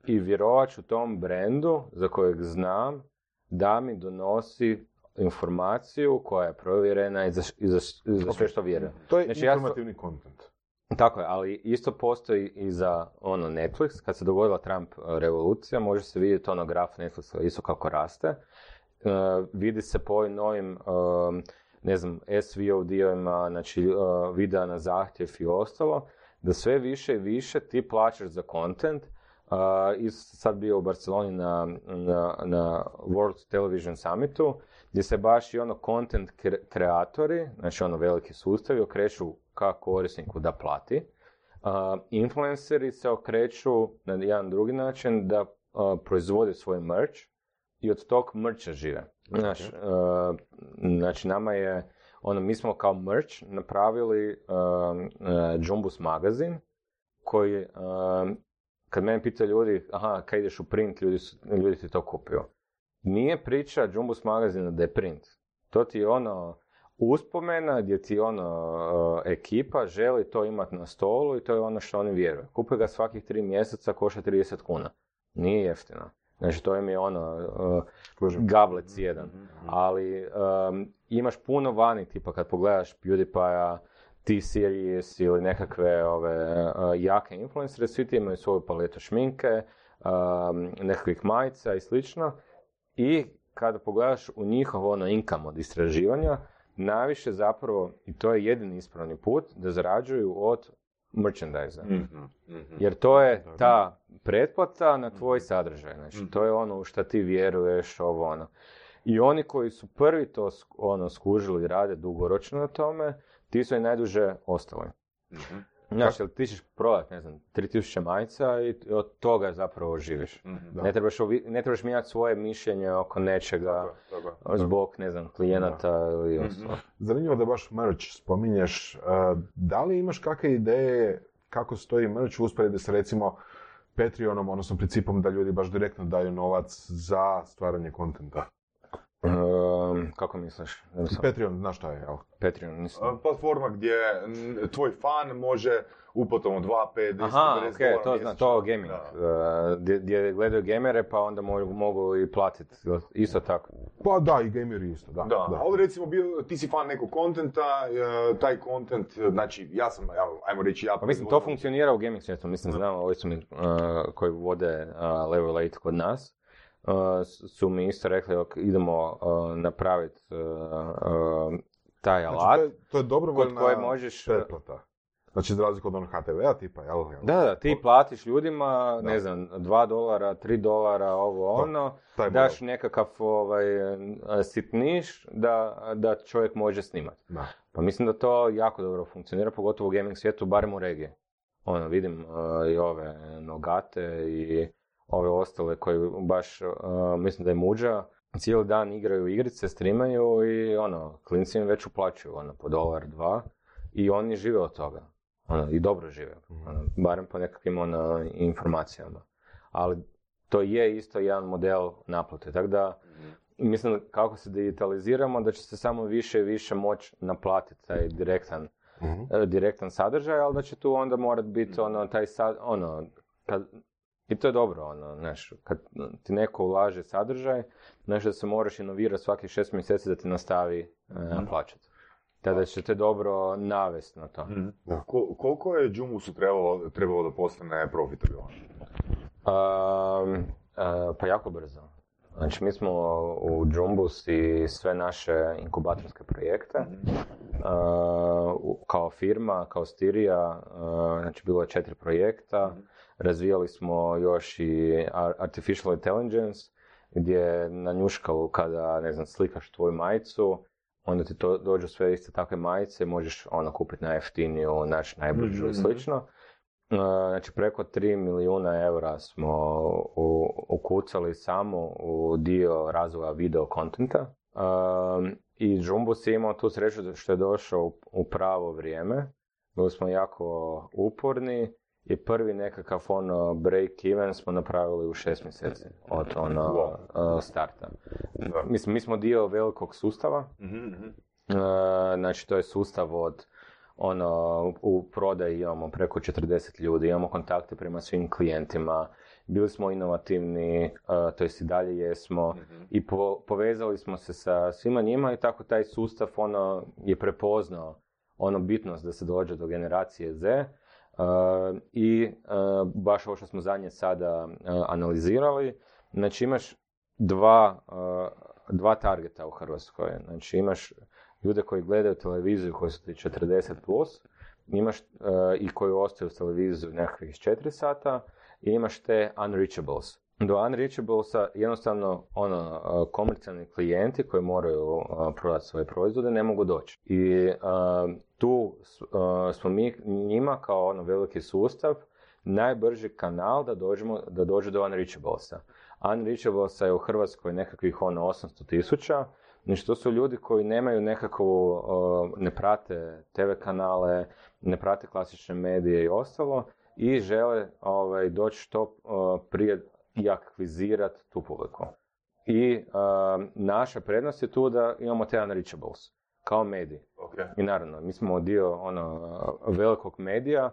i vjerovat ću tom brendu za kojeg znam da mi donosi informaciju koja je provjerena i za, i za, i za sve što vjerujem. To je Znači, ja sto- informativni kontent. Tako je, ali isto postoji i za ono Netflix, kad se dogodila Trump e, revolucija, može se vidjeti ono graf Netflixa isto kako raste. E, vidi se po ovim novim, um, ne znam, SVOD-ovima, znači e, videa na zahtjev i ostalo, da sve više i više ti plaćaš za content. Uh, sad bio u Barceloni na, na, World Television Summitu, gdje se baš i ono content kre- kreatori, znači ono veliki sustavi, okreću ka korisniku da plati. Uh, influenceri se okreću na jedan drugi način da uh, proizvode svoj merch i od tog mercha žive. Znaš, uh, znači nama je, ono, mi smo kao merch napravili um, uh, Jumbus magazin koji, kad mene pitaju ljudi, aha, kad ideš u print, ljudi, su, ljudi ti to kupuju. Nije priča Jumbus magazina da je print. To ti je ono uspomena gdje ti ono uh, ekipa želi to imati na stolu i to je ono što oni vjeruju. Kupuju ga svakih tri mjeseca, košta 30 kuna. Nije jeftino. Znači to im je ono uh, gablec jedan. Ali um, imaš puno vani, tipa kad pogledaš PewDiePie-a, T-Series ili nekakve ove uh, jake influencere, svi ti imaju svoju paletu šminke, um, nekakvih majica i slično. I kada pogledaš u njihov ono income od istraživanja, najviše zapravo, i to je jedini ispravni put, da zarađuju od merchandise Mhm, mhm. jer to je ta pretplata na tvoj sadržaj. Znači, to je ono u šta ti vjeruješ, ovo ono. I oni koji su prvi to ono, skužili i rade dugoročno na tome, ti su i najduže ostali. Znaš, jel ti ćeš prodat, ne znam, 3000 majica i od toga zapravo živiš. Mhm. Ne, trebaš, ovi- ne trebaš mijenjati svoje mišljenje oko nečega zbog, ne znam, klijenata ili Mhm. ostalo. Zanimljivo da baš merch spominješ. Uh, da li imaš kakve ideje kako stoji merch u usporedbi sa recimo Patreonom, odnosno principom da ljudi baš direktno daju novac za stvaranje kontenta? Ehm, kako misliš? Znam, Patreon, znaš šta je, jel? Patreon, nisam. A, Platforma gdje tvoj fan može uplatom od 2, 5, 10, Aha, 50 ok, dolara to zna, to gaming, Da. uh, gdje, gdje gledaju gamere pa onda mogu, mogu i platiti, isto tako. Pa da, i gameri isto, da. Da, ali recimo bio, ti si fan nekog kontenta, e, taj kontent, e, znači ja sam, ajmo reći ja... Pa mislim, to funkcionira u gaming svijetu, mislim, znam, ovi su mi uh, koji vode Level 8 kod nas, su mi isto rekli, ok, idemo uh, napraviti uh, uh, taj Znači, alat. to je, to je dobrovoljna koje možeš- pretplata. Znači, za razliku od onog HTV-a tipa, jel? jel? Da, da, ti platiš ljudima, Da. ne znam, 2 dolara, 3 dolara, ovo ono, taj daš nekakav ovaj, sitniš da, da čovjek može snimati. Da. Pa mislim da to jako dobro funkcionira, pogotovo u gaming svijetu, barem u regiji. ono, vidim uh, i ove Nogate i ove ostale koji baš, uh, mislim da je muđa, cijeli dan igraju igrice, streamaju i ono, klinci im već uplaćuju ono, po dolar, dva i oni žive od toga. Ono, I dobro žive, ono, barem po nekakvim ono, informacijama. Ali to je isto jedan model naplate, tako da mislim da kako se digitaliziramo da će se samo više i više moći naplatiti taj direktan, Mhm. e, direktan sadržaj, ali da će tu onda morat biti ono, taj sad, ono, kad, i to je dobro, ono, znaš, kad ti neko ulaže sadržaj, znaš da se moraš inovirati svakih šest mjeseci da ti nastavi e, plaćati. Tada će te dobro navesti na to. Da. Kol- koliko je Jumbusu trebalo, trebalo da postane profitabilan? Um, e, pa jako brzo. Znači, mi smo u Jumbus i sve naše inkubatorske projekte, uh, kao firma, kao Stirija, uh, znači bilo je četiri projekta, razvijali smo još i ar- Artificial Intelligence, gdje na njuškalu kada, ne znam, slikaš tvoju majicu, onda ti to dođu sve iste takve majice, možeš ono kupiti najjeftiniju, naći najbržu i slično. Uh, Znači preko 3 milijuna eura smo ukucali samo u dio razvoja video kontenta. Um, I Jumbus je imao tu sreću što je došao u, u pravo vrijeme. Bili smo jako uporni i prvi nekakav ono break even smo napravili u šest mjeseci od ono uh, starta. Mislim, mi smo dio velikog sustava, Uh, znači to je sustav od ono, u prodaji imamo preko 40 ljudi, imamo kontakte prema svim klijentima, bili smo inovativni, uh, to jest i dalje jesmo, i po- povezali smo se sa svima njima i tako taj sustav ono, je prepoznao ono bitnost da se dođe do generacije Z i uh, baš ovo što smo zadnje sada uh, analizirali, znači imaš dva, uh, dva targeta u Hrvatskoj, znači imaš ljude koji gledaju televiziju koji su ti 40 plus, imaš i koji ostaju s televiziju nekakvih 4 sata i imaš te unreachables. Do unreachablesa jednostavno ono, uh, komercijalni klijenti koji moraju uh, prodati svoje proizvode ne mogu doći. I uh, tu s- uh, smo mi njima kao ono veliki sustav najbrži kanal da dođemo, da dođe do unreachablesa. Unreachablesa je u Hrvatskoj nekakvih ono 800 tisuća, Znači to su ljudi koji nemaju nekakvu, ne prate TV kanale, ne prate klasične medije i ostalo i žele ovaj, doći što prije i akvizirati tu publiku. I naša prednost je tu da imamo te unreachables, kao mediji. I naravno, mi smo dio ono, velikog medija,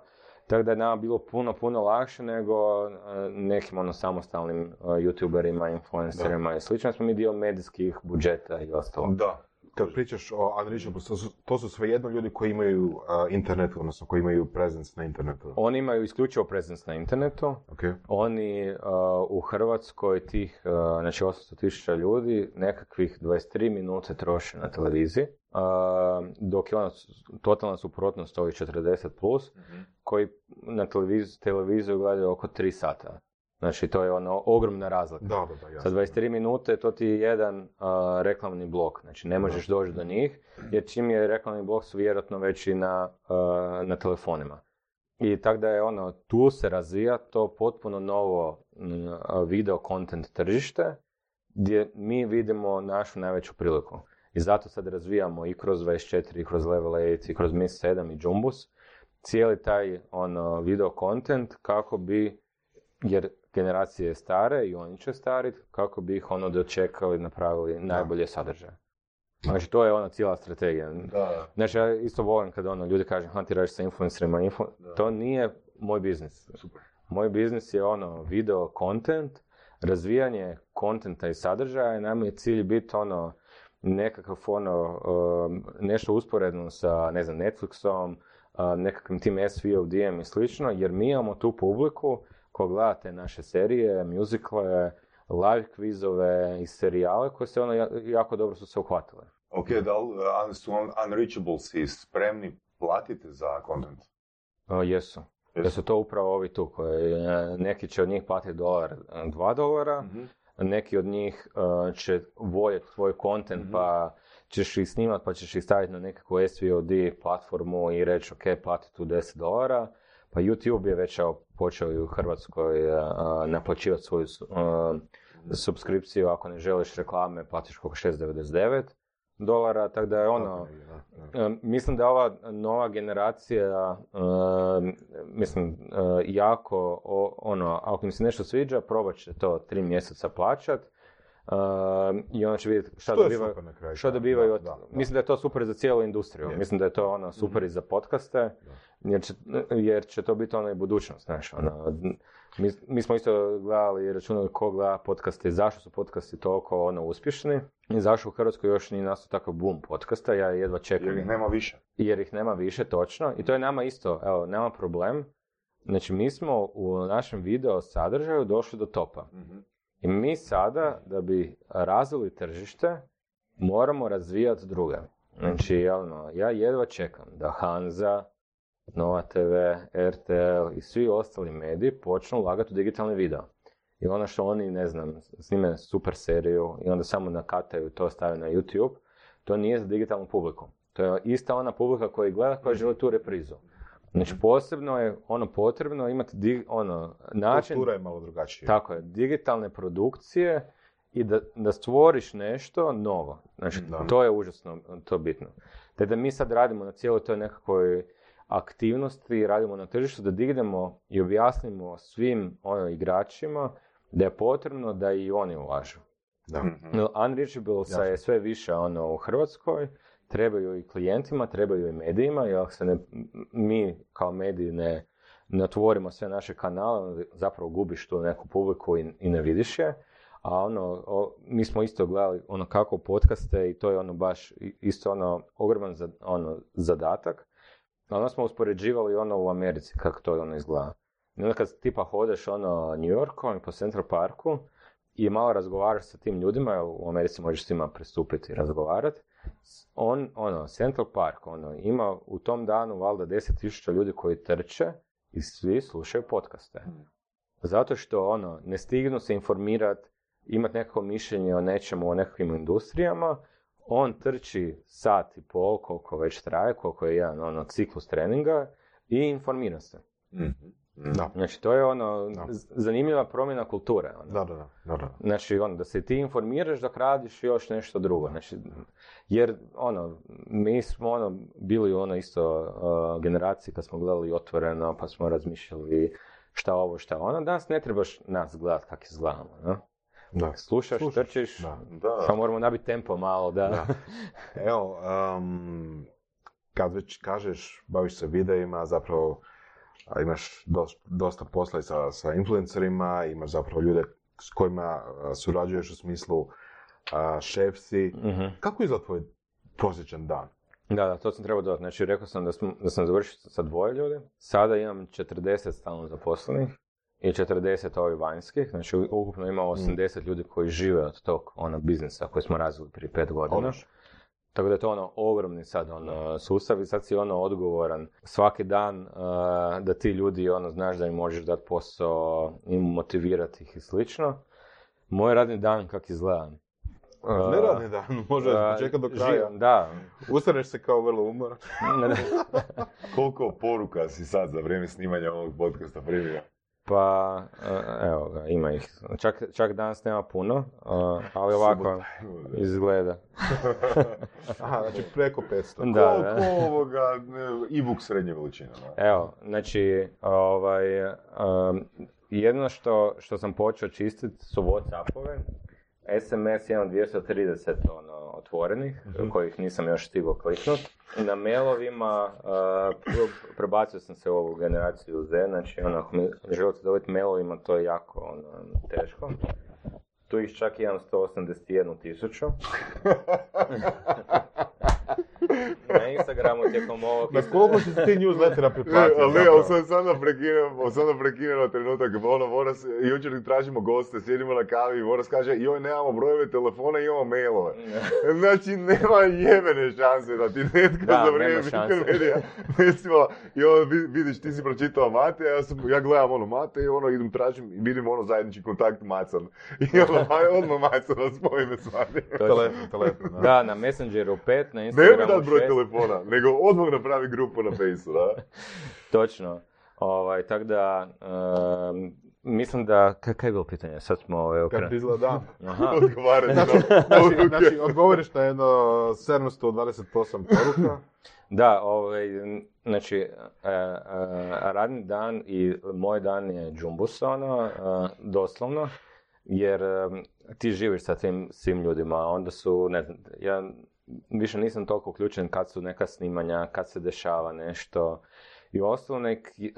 tako da je nama bilo puno, puno lakše nego nekim ono samostalnim youtuberima, influencerima i slično. Smo mi dio medijskih budžeta i ostalo. Da. Kad pričaš o Unreachable, to su, to su svejedno ljudi koji imaju uh, internet, odnosno koji imaju presence na internetu. Oni imaju isključivo presence na internetu. Ok. Oni uh, u Hrvatskoj tih, uh, znači 800 tisuća ljudi, nekakvih 23 minute troše na televiziji, uh, dok je ona totalna suprotnost ovih 40 plus, koji na televiziju, televiziju gledaju oko 3 sata. Znači, to je ono ogromna razlika. Da, da, da, Sa jasno. 23 minute to ti je jedan uh, reklamni blok, znači ne možeš doći do njih, jer čim je reklamni blok su vjerojatno već i na, uh, na telefonima. I tako da je ono, tu se razvija to potpuno novo mm, video content tržište, gdje mi vidimo našu najveću priliku. I zato sad razvijamo i kroz 24, i kroz Level 8, i kroz Miss 7 i Jumbus, cijeli taj ono, video content kako bi, jer generacije stare i oni će stariti, kako bi ih ono dočekali, napravili najbolje sadržaje. Znači to je ona cijela strategija. Da. Znači ja isto volim kad ono ljudi kažu, ha ti radiš sa influencerima, influ-" to nije moj biznis. Super. Moj biznis je ono video content, razvijanje kontenta i sadržaja i nama je cilj biti ono nekakav ono um, nešto usporedno sa ne znam Netflixom, uh, nekakvim tim SVOD-em i slično, jer mi imamo tu publiku koja gleda te naše serije, muzikle, live kvizove i serijale koje se ono ja- jako dobro su se uhvatile. Ok, da li uh, su un- unreachables i spremni platiti za content? Uh, jesu. Da su to upravo ovi tu koji, e, neki će od njih platiti dolar, e, dva dolara, neki od njih e, će voljeti tvoj content pa ćeš ih snimat pa ćeš ih staviti na nekakvu SVOD platformu i reći ok, plati tu 10 dolara, Pa YouTube je već evo, počeo i u Hrvatskoj a, naplaćivati svoju a, subskripciju, ako ne želiš reklame, platiš koliko 6,99 dolara, tako da je ono, Mislim da je ova nova generacija, mislim, jako, ono, ako im se nešto sviđa, probat će to tri mjeseca plaćat e, i onda će vidjeti šta dobivaju. kraju. Što dobivaju od... Da, da, da. Mislim da je to super za cijelu industriju. Jest. Mislim da je to ono super i za podcaste, jer će, jer će to biti ono i budućnost, znaš, ono, mi, mi smo isto gledali i računali ko gleda podcaste i zašto su podcasti toliko ono uspješni i zašto u Hrvatskoj još nije nastao takav boom podcasta, ja jedva čekam Jer ih nema više. jer ih nema više točno i to je nama isto, evo, nema problem. Znači, mi smo u našem video sadržaju došli do topa. Mhm. I mi sada, da bi razvili tržište, moramo razvijati druge. Znači, ono, ja jedva čekam da Hanza, Nova TV, RTL i svi ostali mediji počnu ulagati u digitalni video. I ono što oni, ne znam, snime super seriju i onda samo nakataju to stave na YouTube, to nije za digitalnu publiku. To je ista ona publika koja gleda, koja želi tu reprizu. Znači, posebno je ono potrebno imati di- ono, način Kultura je malo drugačija. tako je, digitalne produkcije i da, da stvoriš nešto novo. Znači, Da. to je užasno to bitno. Te da mi sad radimo na cijeloj toj nekakvoj aktivnosti, radimo na tržištu, da dignemo i objasnimo svim ono, igračima da je potrebno da i oni ulažu. Da. Mhm. No, Unreachablesa je sve više ono u Hrvatskoj, trebaju i klijentima, trebaju i medijima, jer ako se ne, mi kao mediji ne, ne otvorimo sve naše kanale, zapravo gubiš tu neku publiku i, i ne vidiš je. A ono, o- mi smo isto gledali ono kako podcaste i to je ono baš isto ono ogroman za, ono, zadatak. Onda smo uspoređivali ono u Americi kako to ono izgleda. I onda kad tipa hodeš ono New Yorkom i po Central Parku i malo razgovaraš sa tim ljudima, u Americi možeš s njima pristupiti i razgovarati, on, ono, Central Park, ono, ima u tom danu valjda 10.000 ljudi koji trče i svi slušaju podcaste. Zato što, ono, ne stignu se informirati, imati nekako mišljenje o nečemu, o nekakvim industrijama, on trči sat i pol, koliko već traje, koliko je jedan, ono, ciklus treninga i informira se. Mhm. Da. Znači, to je, ono, Da. zanimljiva promjena kulture, ono. Da, da, da. da, da. Znači, ono, da se ti informiraš dok radiš još nešto drugo. Znači, jer, ono, mi smo, ono, bili u ono isto uh, generaciji kad smo gledali otvoreno, pa smo razmišljali šta ovo, šta ono. Danas ne trebaš nas gledat kak izgledamo, no? Da. Slušaš, Slušaš, trčiš, Da. Da. samo moramo nabiti tempo malo, da. Da. Evo, um, kad već kažeš, baviš se videima, zapravo imaš dos- dosta posla sa, sa influencerima, imaš zapravo ljude s kojima surađuješ u smislu a, šef si. Mhm. Kako izgleda tvoj prosječan dan? Da, da, to sam trebao dodati. Znači, rekao sam da, smo, da sam završio sa dvoje ljudi. Sada imam 40 stalno zaposlenih i 40 ovih vanjskih. Znači, ukupno ima 80 ljudi koji žive od tog ono, biznisa koji smo razvili prije pet godina. Tako da je to ono ogromni sad ono, sustav i sad si ono odgovoran svaki dan uh, da ti ljudi ono znaš da im možeš dati posao i motivirati ih i slično. Moj radni dan kak izgleda? Uh, Ne radni dan, može uh, čekati do kraja. Da. Ustaneš se kao vrlo umoran. Koliko poruka si sad za vrijeme snimanja ovog podcasta primio? Pa, uh, evo ga, ima ih. Čak, čak danas nema puno, uh, ali ovako izgleda. Aha, Znači preko 500. Da, Koliko da. ovoga e, e-book srednje veličine? da? Evo, znači, ovaj, um, jedno što, što sam počeo čistiti su Whatsappove, SMS imam 230 ono, otvorenih, kojih nisam još stigao kliknut. Na mailovima uh, pre- prebacio sam se u ovu generaciju Z, znači ono, ako mi želite dobiti mailovima, to je jako ono, teško. Tu ih čak imam 181 tisuću. na Instagramu tijekom ovog... Na koliko si ti newslettera Ne, priplatio? ali ali sad, sad nam prekinemo, sad nam prekinemo trenutak, ono, Voras, jučer tražimo goste, sjedimo na kavi i Voras kaže, joj, nemamo brojeve telefona, imamo mailove. Znači, nema jebene šanse da ti netko Da, za vrijeme. Wikipedija, recimo, i ono, vi- vidiš, ti si pročitao Mate, ja, sam, ja gledam ono Mate i ono, idem tražim i vidim ono zajednički kontakt Macan. I ono, aj, odmah Macana spoji me s. Telefon, telefon. da. Da, na Messengeru 5, na Instagramu broj 6. telefona, nego odmah napravi grupu na Fejsu, da? Točno. Ovaj, tako da, em, mislim da, ka- kaj je bilo pitanje? Sad smo ovaj, Kako okrenuli. ti izgleda? Aha. Odgovarati Znači, na znači, znači, odgovoriš na jedno 728 poruka. Da, ovaj, znači, e, e, radni dan i moj dan je džumbus, ono, e, doslovno, jer e, ti živiš sa tim svim ljudima, onda su, ne znam, ja više nisam toliko uključen kad su neka snimanja, kad se dešava nešto. I ostalo nek e,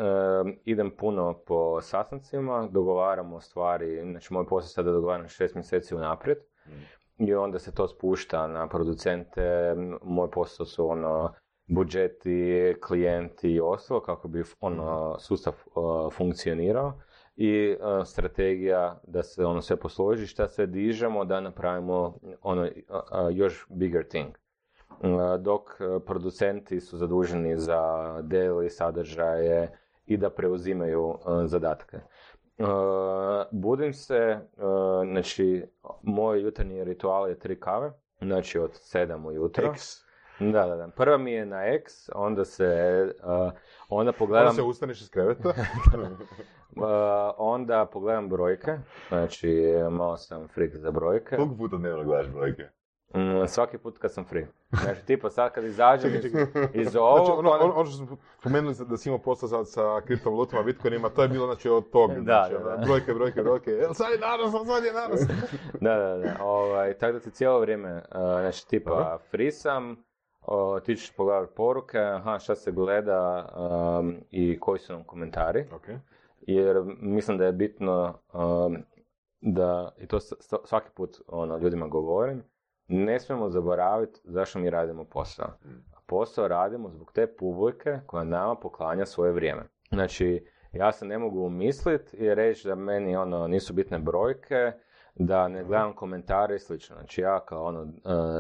idem puno po sastancima, dogovaramo stvari, znači moj posao sada da dogovaram šest mjeseci unaprijed i onda se to spušta na producente, moj posao su ono budžeti, klijenti i ostalo kako bi ono sustav uh, funkcionirao i uh, strategija da se ono sve posloži, šta sve dižemo da napravimo ono uh, još bigger thing. Dok producenti su zaduženi za daily sadržaje i da preuzimaju zadatke. Budim se, znači, moj jutarnji ritual je tri kave, znači od sedam ujutro. X. Da, da, da. Prva mi je na X, onda se, uh, onda Onda pogledam, se ustaneš iz kreveta. uh, onda pogledam brojke, znači malo sam freak za brojke. Koliko puta dnevno gledaš brojke? Mm, svaki put kad sam free. Znači, tipa sad kad izađem iz, iz Znači, ovog, ono, ono- ono, ono što smo spomenuli da si imao posla sa, sa kriptovalutama, bitcoinima, to je bilo znači od toga. Da, znači, da, da. ono, Brojke, brojke, brojke. Jel sad je jel sad je danas. Da, da, da. Ovaj, tako da ti cijelo vrijeme, znači tipa free sam, o, ti ćeš pogledati poruke, aha, šta se gleda um, i koji su nam komentari. Ok. jer mislim da je bitno um, da, i to svaki put ono, ljudima govorim, ne smijemo zaboraviti zašto mi radimo posao. A posao radimo zbog te publike koja nama poklanja svoje vrijeme. Znači, ja se ne mogu umisliti i reći da meni ono, nisu bitne brojke, da ne gledam komentare i slično. Znači, ja kao ono, uh,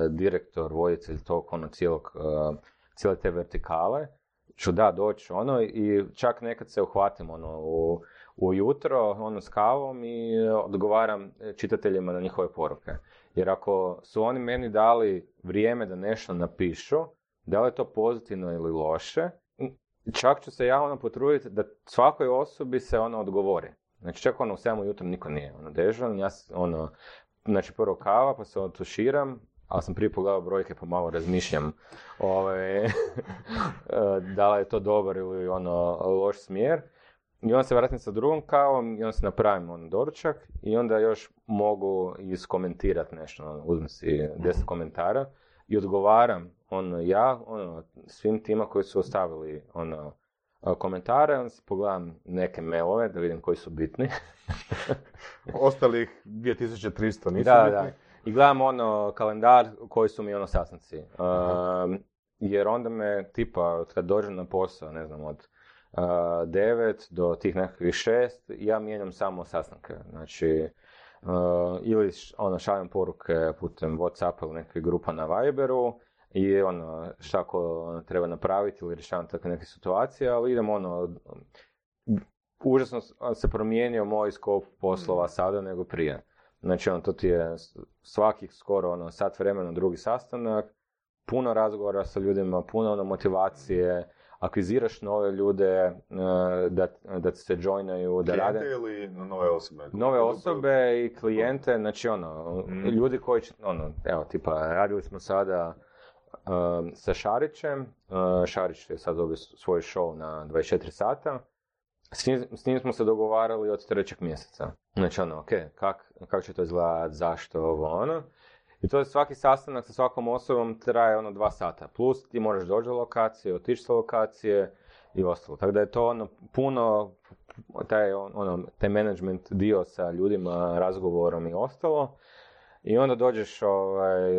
direktor, voditelj tog ono, cijelog, uh, cijele te vertikale, ću da doći ono i čak nekad se uhvatim ono u, ujutro ono s kavom i odgovaram čitateljima na njihove poruke. Jer ako su oni meni dali vrijeme da nešto napišu, da li je to pozitivno ili loše, čak ću se ja ono potruditi da svakoj osobi se ono odgovori. Znači čak ono u 7 ujutro niko nije ono dežuran, ja ono, znači prvo kava pa se otuširam, ali sam prije pogledao brojke pa malo razmišljam ovaj, da li je to dobar ili ono loš smjer. I onda se vratim sa drugom kavom i onda se napravim ono doručak i onda još mogu iskomentirati nešto, ono, uzmem si deset komentara i odgovaram ono ja, ono, svim tima koji su ostavili ono, komentare, onda si pogledam neke mailove da vidim koji su bitni. Ostalih 2300 nisu da, bitni. da. I gledam ono kalendar koji su mi ono sastanci. Um, jer onda me tipa kad dođem na posao, ne znam, od uh, 9 do tih nekakvih 6, ja mijenjam samo sastanke. Znači, uh, ili š- ono, šaljem poruke putem Whatsappa ili nekakvih grupa na Viberu i ono, šta ko ono, treba napraviti ili rješavam takve neke situacije, ali idem ono, užasno se promijenio moj skop poslova sada nego prije. Znači, ono, to ti je svakih skoro ono, sat vremena drugi sastanak, puno razgovora sa ljudima, puno ono, motivacije, akviziraš nove ljude e, da, da se joinaju, da Klijente rade ili nove osobe? nove osobe i klijente, znači ono, Mhm. ljudi koji će, ono, evo, tipa, radili smo sada sa Šarićem, Šarić je sad dobio svoj show na 24 sata, s njim, s njim smo se dogovarali od trećeg mjeseca. Znači ono, ok, kak, kako će to izgledati, zašto, ovo, ono. I to je svaki sastanak sa svakom osobom traje ono dva sata. Plus ti moraš doći do lokacije, otići sa lokacije i ostalo. Tako da je to ono puno, taj, ono, taj management dio sa ljudima, razgovorom i ostalo. I onda dođeš ovaj,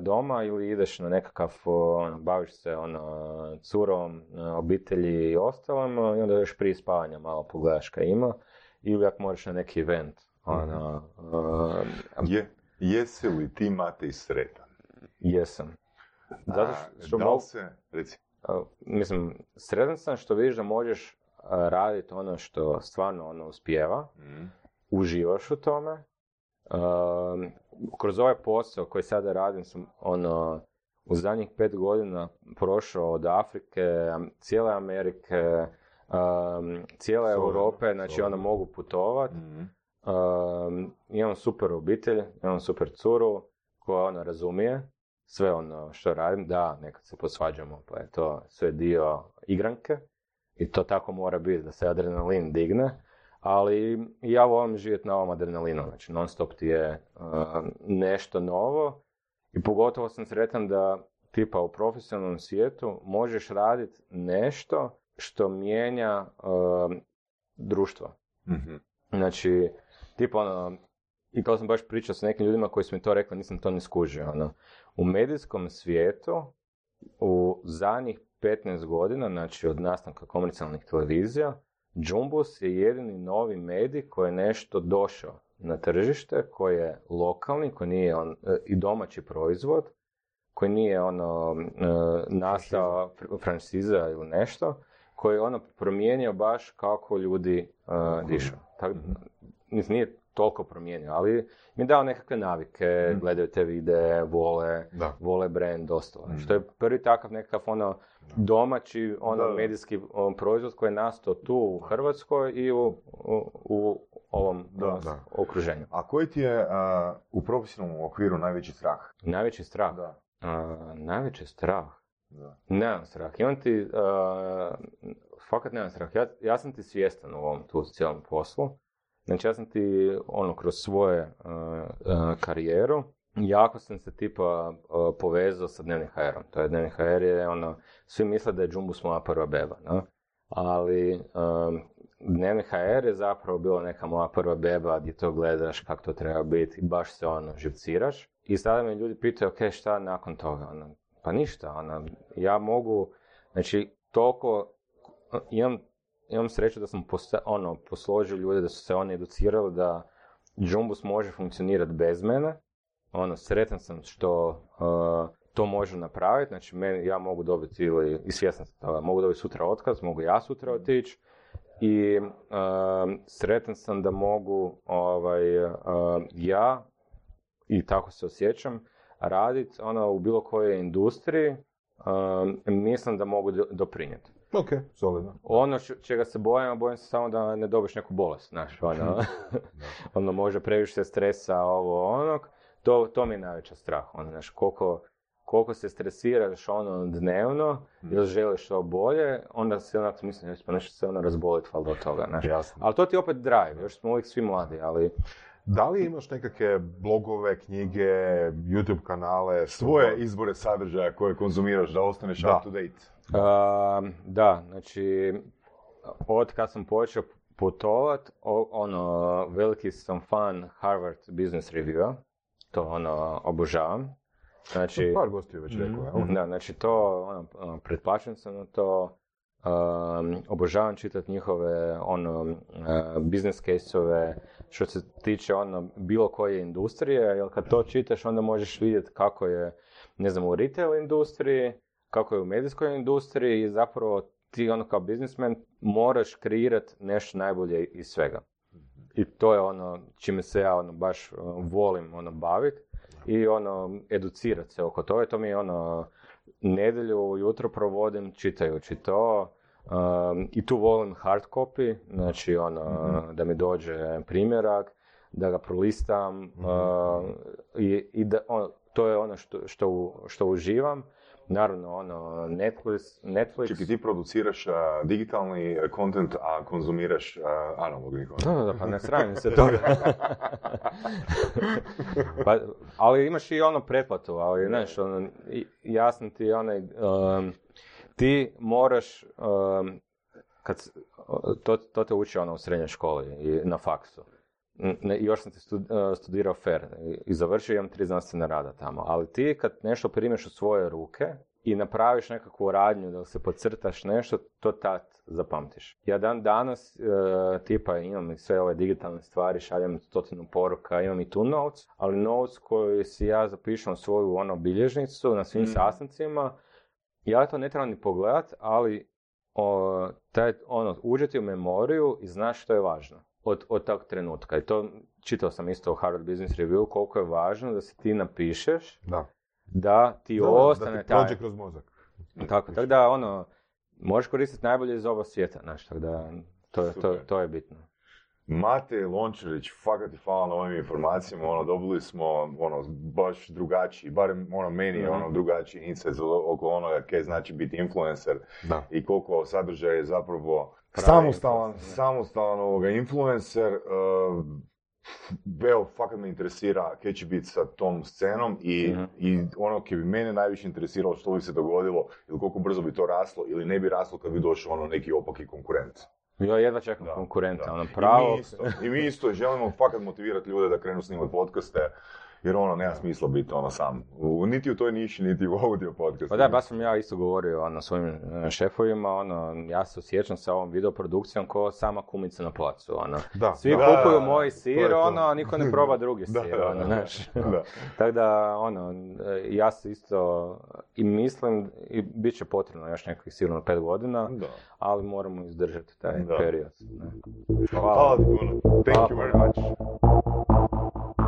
doma ili ideš na nekakav, ono, baviš se ono, curom, obitelji i ostalom i onda još prije spavanja malo pogledaš kaj ima ili ako moraš na neki event. Ono, uh, Je, jesi li ti Matej sretan? jesam. Zato A, što da mogu, li se, reci, a, mislim, sretan sam što vidiš da možeš a, raditi ono što stvarno ono uspijeva, mm, uživaš u tome. Kroz ovaj posao koji sada radim sam ono, u zadnjih pet godina prošao od Afrike, cijele Amerike, um, cijele Europe, znači ono mogu putovat. Mhm. Um, imam super obitelj, imam super curu koja ono razumije sve ono što radim, da, nekad se posvađamo, pa je to sve dio igranke i to tako mora biti, da se adrenalin digne, ali ja volim živjeti na ovom adrenalinu, znači non stop ti je uh, nešto novo i pogotovo sam sretan da tipa u profesionalnom svijetu možeš raditi nešto što mijenja uh, društvo. Mhm. Znači, tipa ono, i to sam baš pričao s nekim ljudima koji su mi to rekli, nisam to ni skužio. Ono. U medijskom svijetu u zadnjih 15 godina, znači od nastanka komercijalnih televizija, Jumbus je jedini novi medij koji je nešto došao na tržište, koji je lokalni, koji nije on, e, i domaći proizvod, koji nije ono e, nastao fr- franšiza ili nešto, koji je ono promijenio baš kako ljudi e, dišu. Tako, mislim, nije toliko promijenio, ali mi je dao nekakve navike, gledaju te videe, vole, Da. vole brand, ostalo. Što je prvi takav nekakav ono domaći ono Da, medijski ono, proizvod koji je nastao tu u Hrvatskoj i u, u, u ovom Da. ono, Da. A okruženju. koji ti je a, u profesionalnom okviru najveći strah? Najveći strah. Da. A, najveći strah. Da. Nemam strah. Imam ti, uh, fakat nemam strah. Ja, ja sam ti svjestan u ovom tu cijelom poslu. Znači ja sam ti ono kroz svoje uh, uh, karijeru jako sam se tipa uh, povezao sa Dnevnim HR-om. To je Dnevni HR je ono, svi misle da je Jumbus moja prva beba, no? ali um, Dnevni HR je zapravo bila neka moja prva beba gdje to gledaš kako to treba biti i baš se ono živciraš. I sada me ljudi pitaju, ok, šta nakon toga? Ono, pa ništa, ono, ja mogu, znači, toliko, imam, imam sreću da sam posta, ono, posložio ljude, da su se oni educirali da Jumbus može funkcionirati bez mene, ono, sretan sam što uh, to može napraviti, znači, meni, ja mogu dobiti ili, i svjestan sam toga, mogu dobiti sutra otkaz, mogu ja sutra otići, i um, sretan sam da mogu ovaj, uh, ja i tako se osjećam raditi ono u bilo kojoj industriji um, mislim da mogu do- doprinijeti. Ok, solidno. Ono čega se bojim, bojim se samo da ne dobiš neku bolest, znaš, ono, ono može previše stresa, ovo, onog, to, to mi je najveća strah, ono, znaš, koliko, koliko se stresiraš ono dnevno, ili želiš što bolje, onda se onako mislim, pa nešto se ono razboliti valjda od toga, znaš. Jasno. Ali to ti opet drive, još smo uvijek svi mladi, ali Da li imaš nekakve blogove, knjige, YouTube kanale? Svoje izbore sadržaja koje konzumiraš da ostaneš Da. up to date. Um, da, znači, od kad sam počeo putovat, ono, veliki sam fan Harvard Business Review, to ono, obožavam. Znači, Par gostiju već rekao, jel? da, znači to, ono, ono, pretplaćen sam na to, um, obožavam čitati njihove, ono, uh, business case-ove, što se tiče, ono, bilo koje industrije, jer kad to čitaš, onda možeš vidjeti kako je, ne znam, u retail industriji, kako je u medijskoj industriji i zapravo ti, ono, kao biznismen, moraš kreirati nešto najbolje iz svega. I to je ono čime se ja ono baš uh, volim ono baviti i ono educirati se oko toga. To mi je ono nedjelju ujutro provodim čitajući to. Um, I tu volim hard copy, znači ono da mi dođe primjerak, da ga prolistam uh, i, i da, ono, to je ono što, što, što uživam. Naravno, ono, Netflix, Netflix Čekaj, ti produciraš a, digitalni e, content, a konzumiraš a, analogni Da, content. da, da, pa ne sramim se toga. pa, ali imaš i ono pretplatu, ali znaš, ono, jasno ti onaj, um, ti moraš, um, kad, to, to te uči ono u srednjoj školi i na faksu. Ne, još sam ti uh, studirao FER i- završio imam tri znanstvena rada tamo, ali ti kad nešto primiš u svoje ruke i napraviš nekakvu radnju da se podcrtaš nešto, to tad zapamtiš. Ja dan danas e, tipa imam i sve ove digitalne stvari, šaljem stotinu poruka, imam i tu notes, ali notes koji si ja zapišem svoju ono bilježnicu na svim Mm. sastancima, ja to ne trebam ni pogledat, ali o, taj, ono, uđe ti u memoriju i znaš što je važno od, od tog trenutka. I to čitao sam isto u Harvard Business Review koliko je važno da se ti napišeš Da. da ti Da, ostane da ti taj... prođe kroz mozak. Tako, tako da ono, možeš koristiti najbolje iz ovog svijeta, znaš, tako da to, je- to, to je bitno. Mate Lončarić, fakat ti hvala na ovim informacijama, ono, dobili smo, ono, baš drugačiji, barem, ono, meni je, Mhm. ono, drugačiji insight oko onoga kaj znači biti influencer Da. i koliko sadržaj je zapravo samostalan, influencer, samostalan ovoga influencer. Uh, evo, fakat me interesira kaj će biti sa tom scenom i, Mhm. i ono kaj bi mene najviše interesiralo što bi se dogodilo ili koliko brzo bi to raslo ili ne bi raslo kad bi došao ono neki opaki konkurent. Ja jedva čekam konkurenta, ono I mi pravo. isto, i mi isto želimo fakat motivirati ljude da krenu snimati podcaste, jer ono, nema smisla biti ono sam. U, niti u toj niši, niti u audio podcastu. Pa da, baš sam ja isto govorio ono, svojim e, šefovima, ono, ja se osjećam sa ovom videoprodukcijom ko sama kumica na placu, ono. Da. Svi Da, kupuju da, moj sir, to. ono, a niko ne proba drugi sir, da, ono, da. znaš. Da. Tako da, ono, ja se isto i mislim, i bit će potrebno još nekih sigurno pet godina, Da. ali moramo izdržati taj Da. period. ne. Hvala ti puno. Thank you Hvala. very much.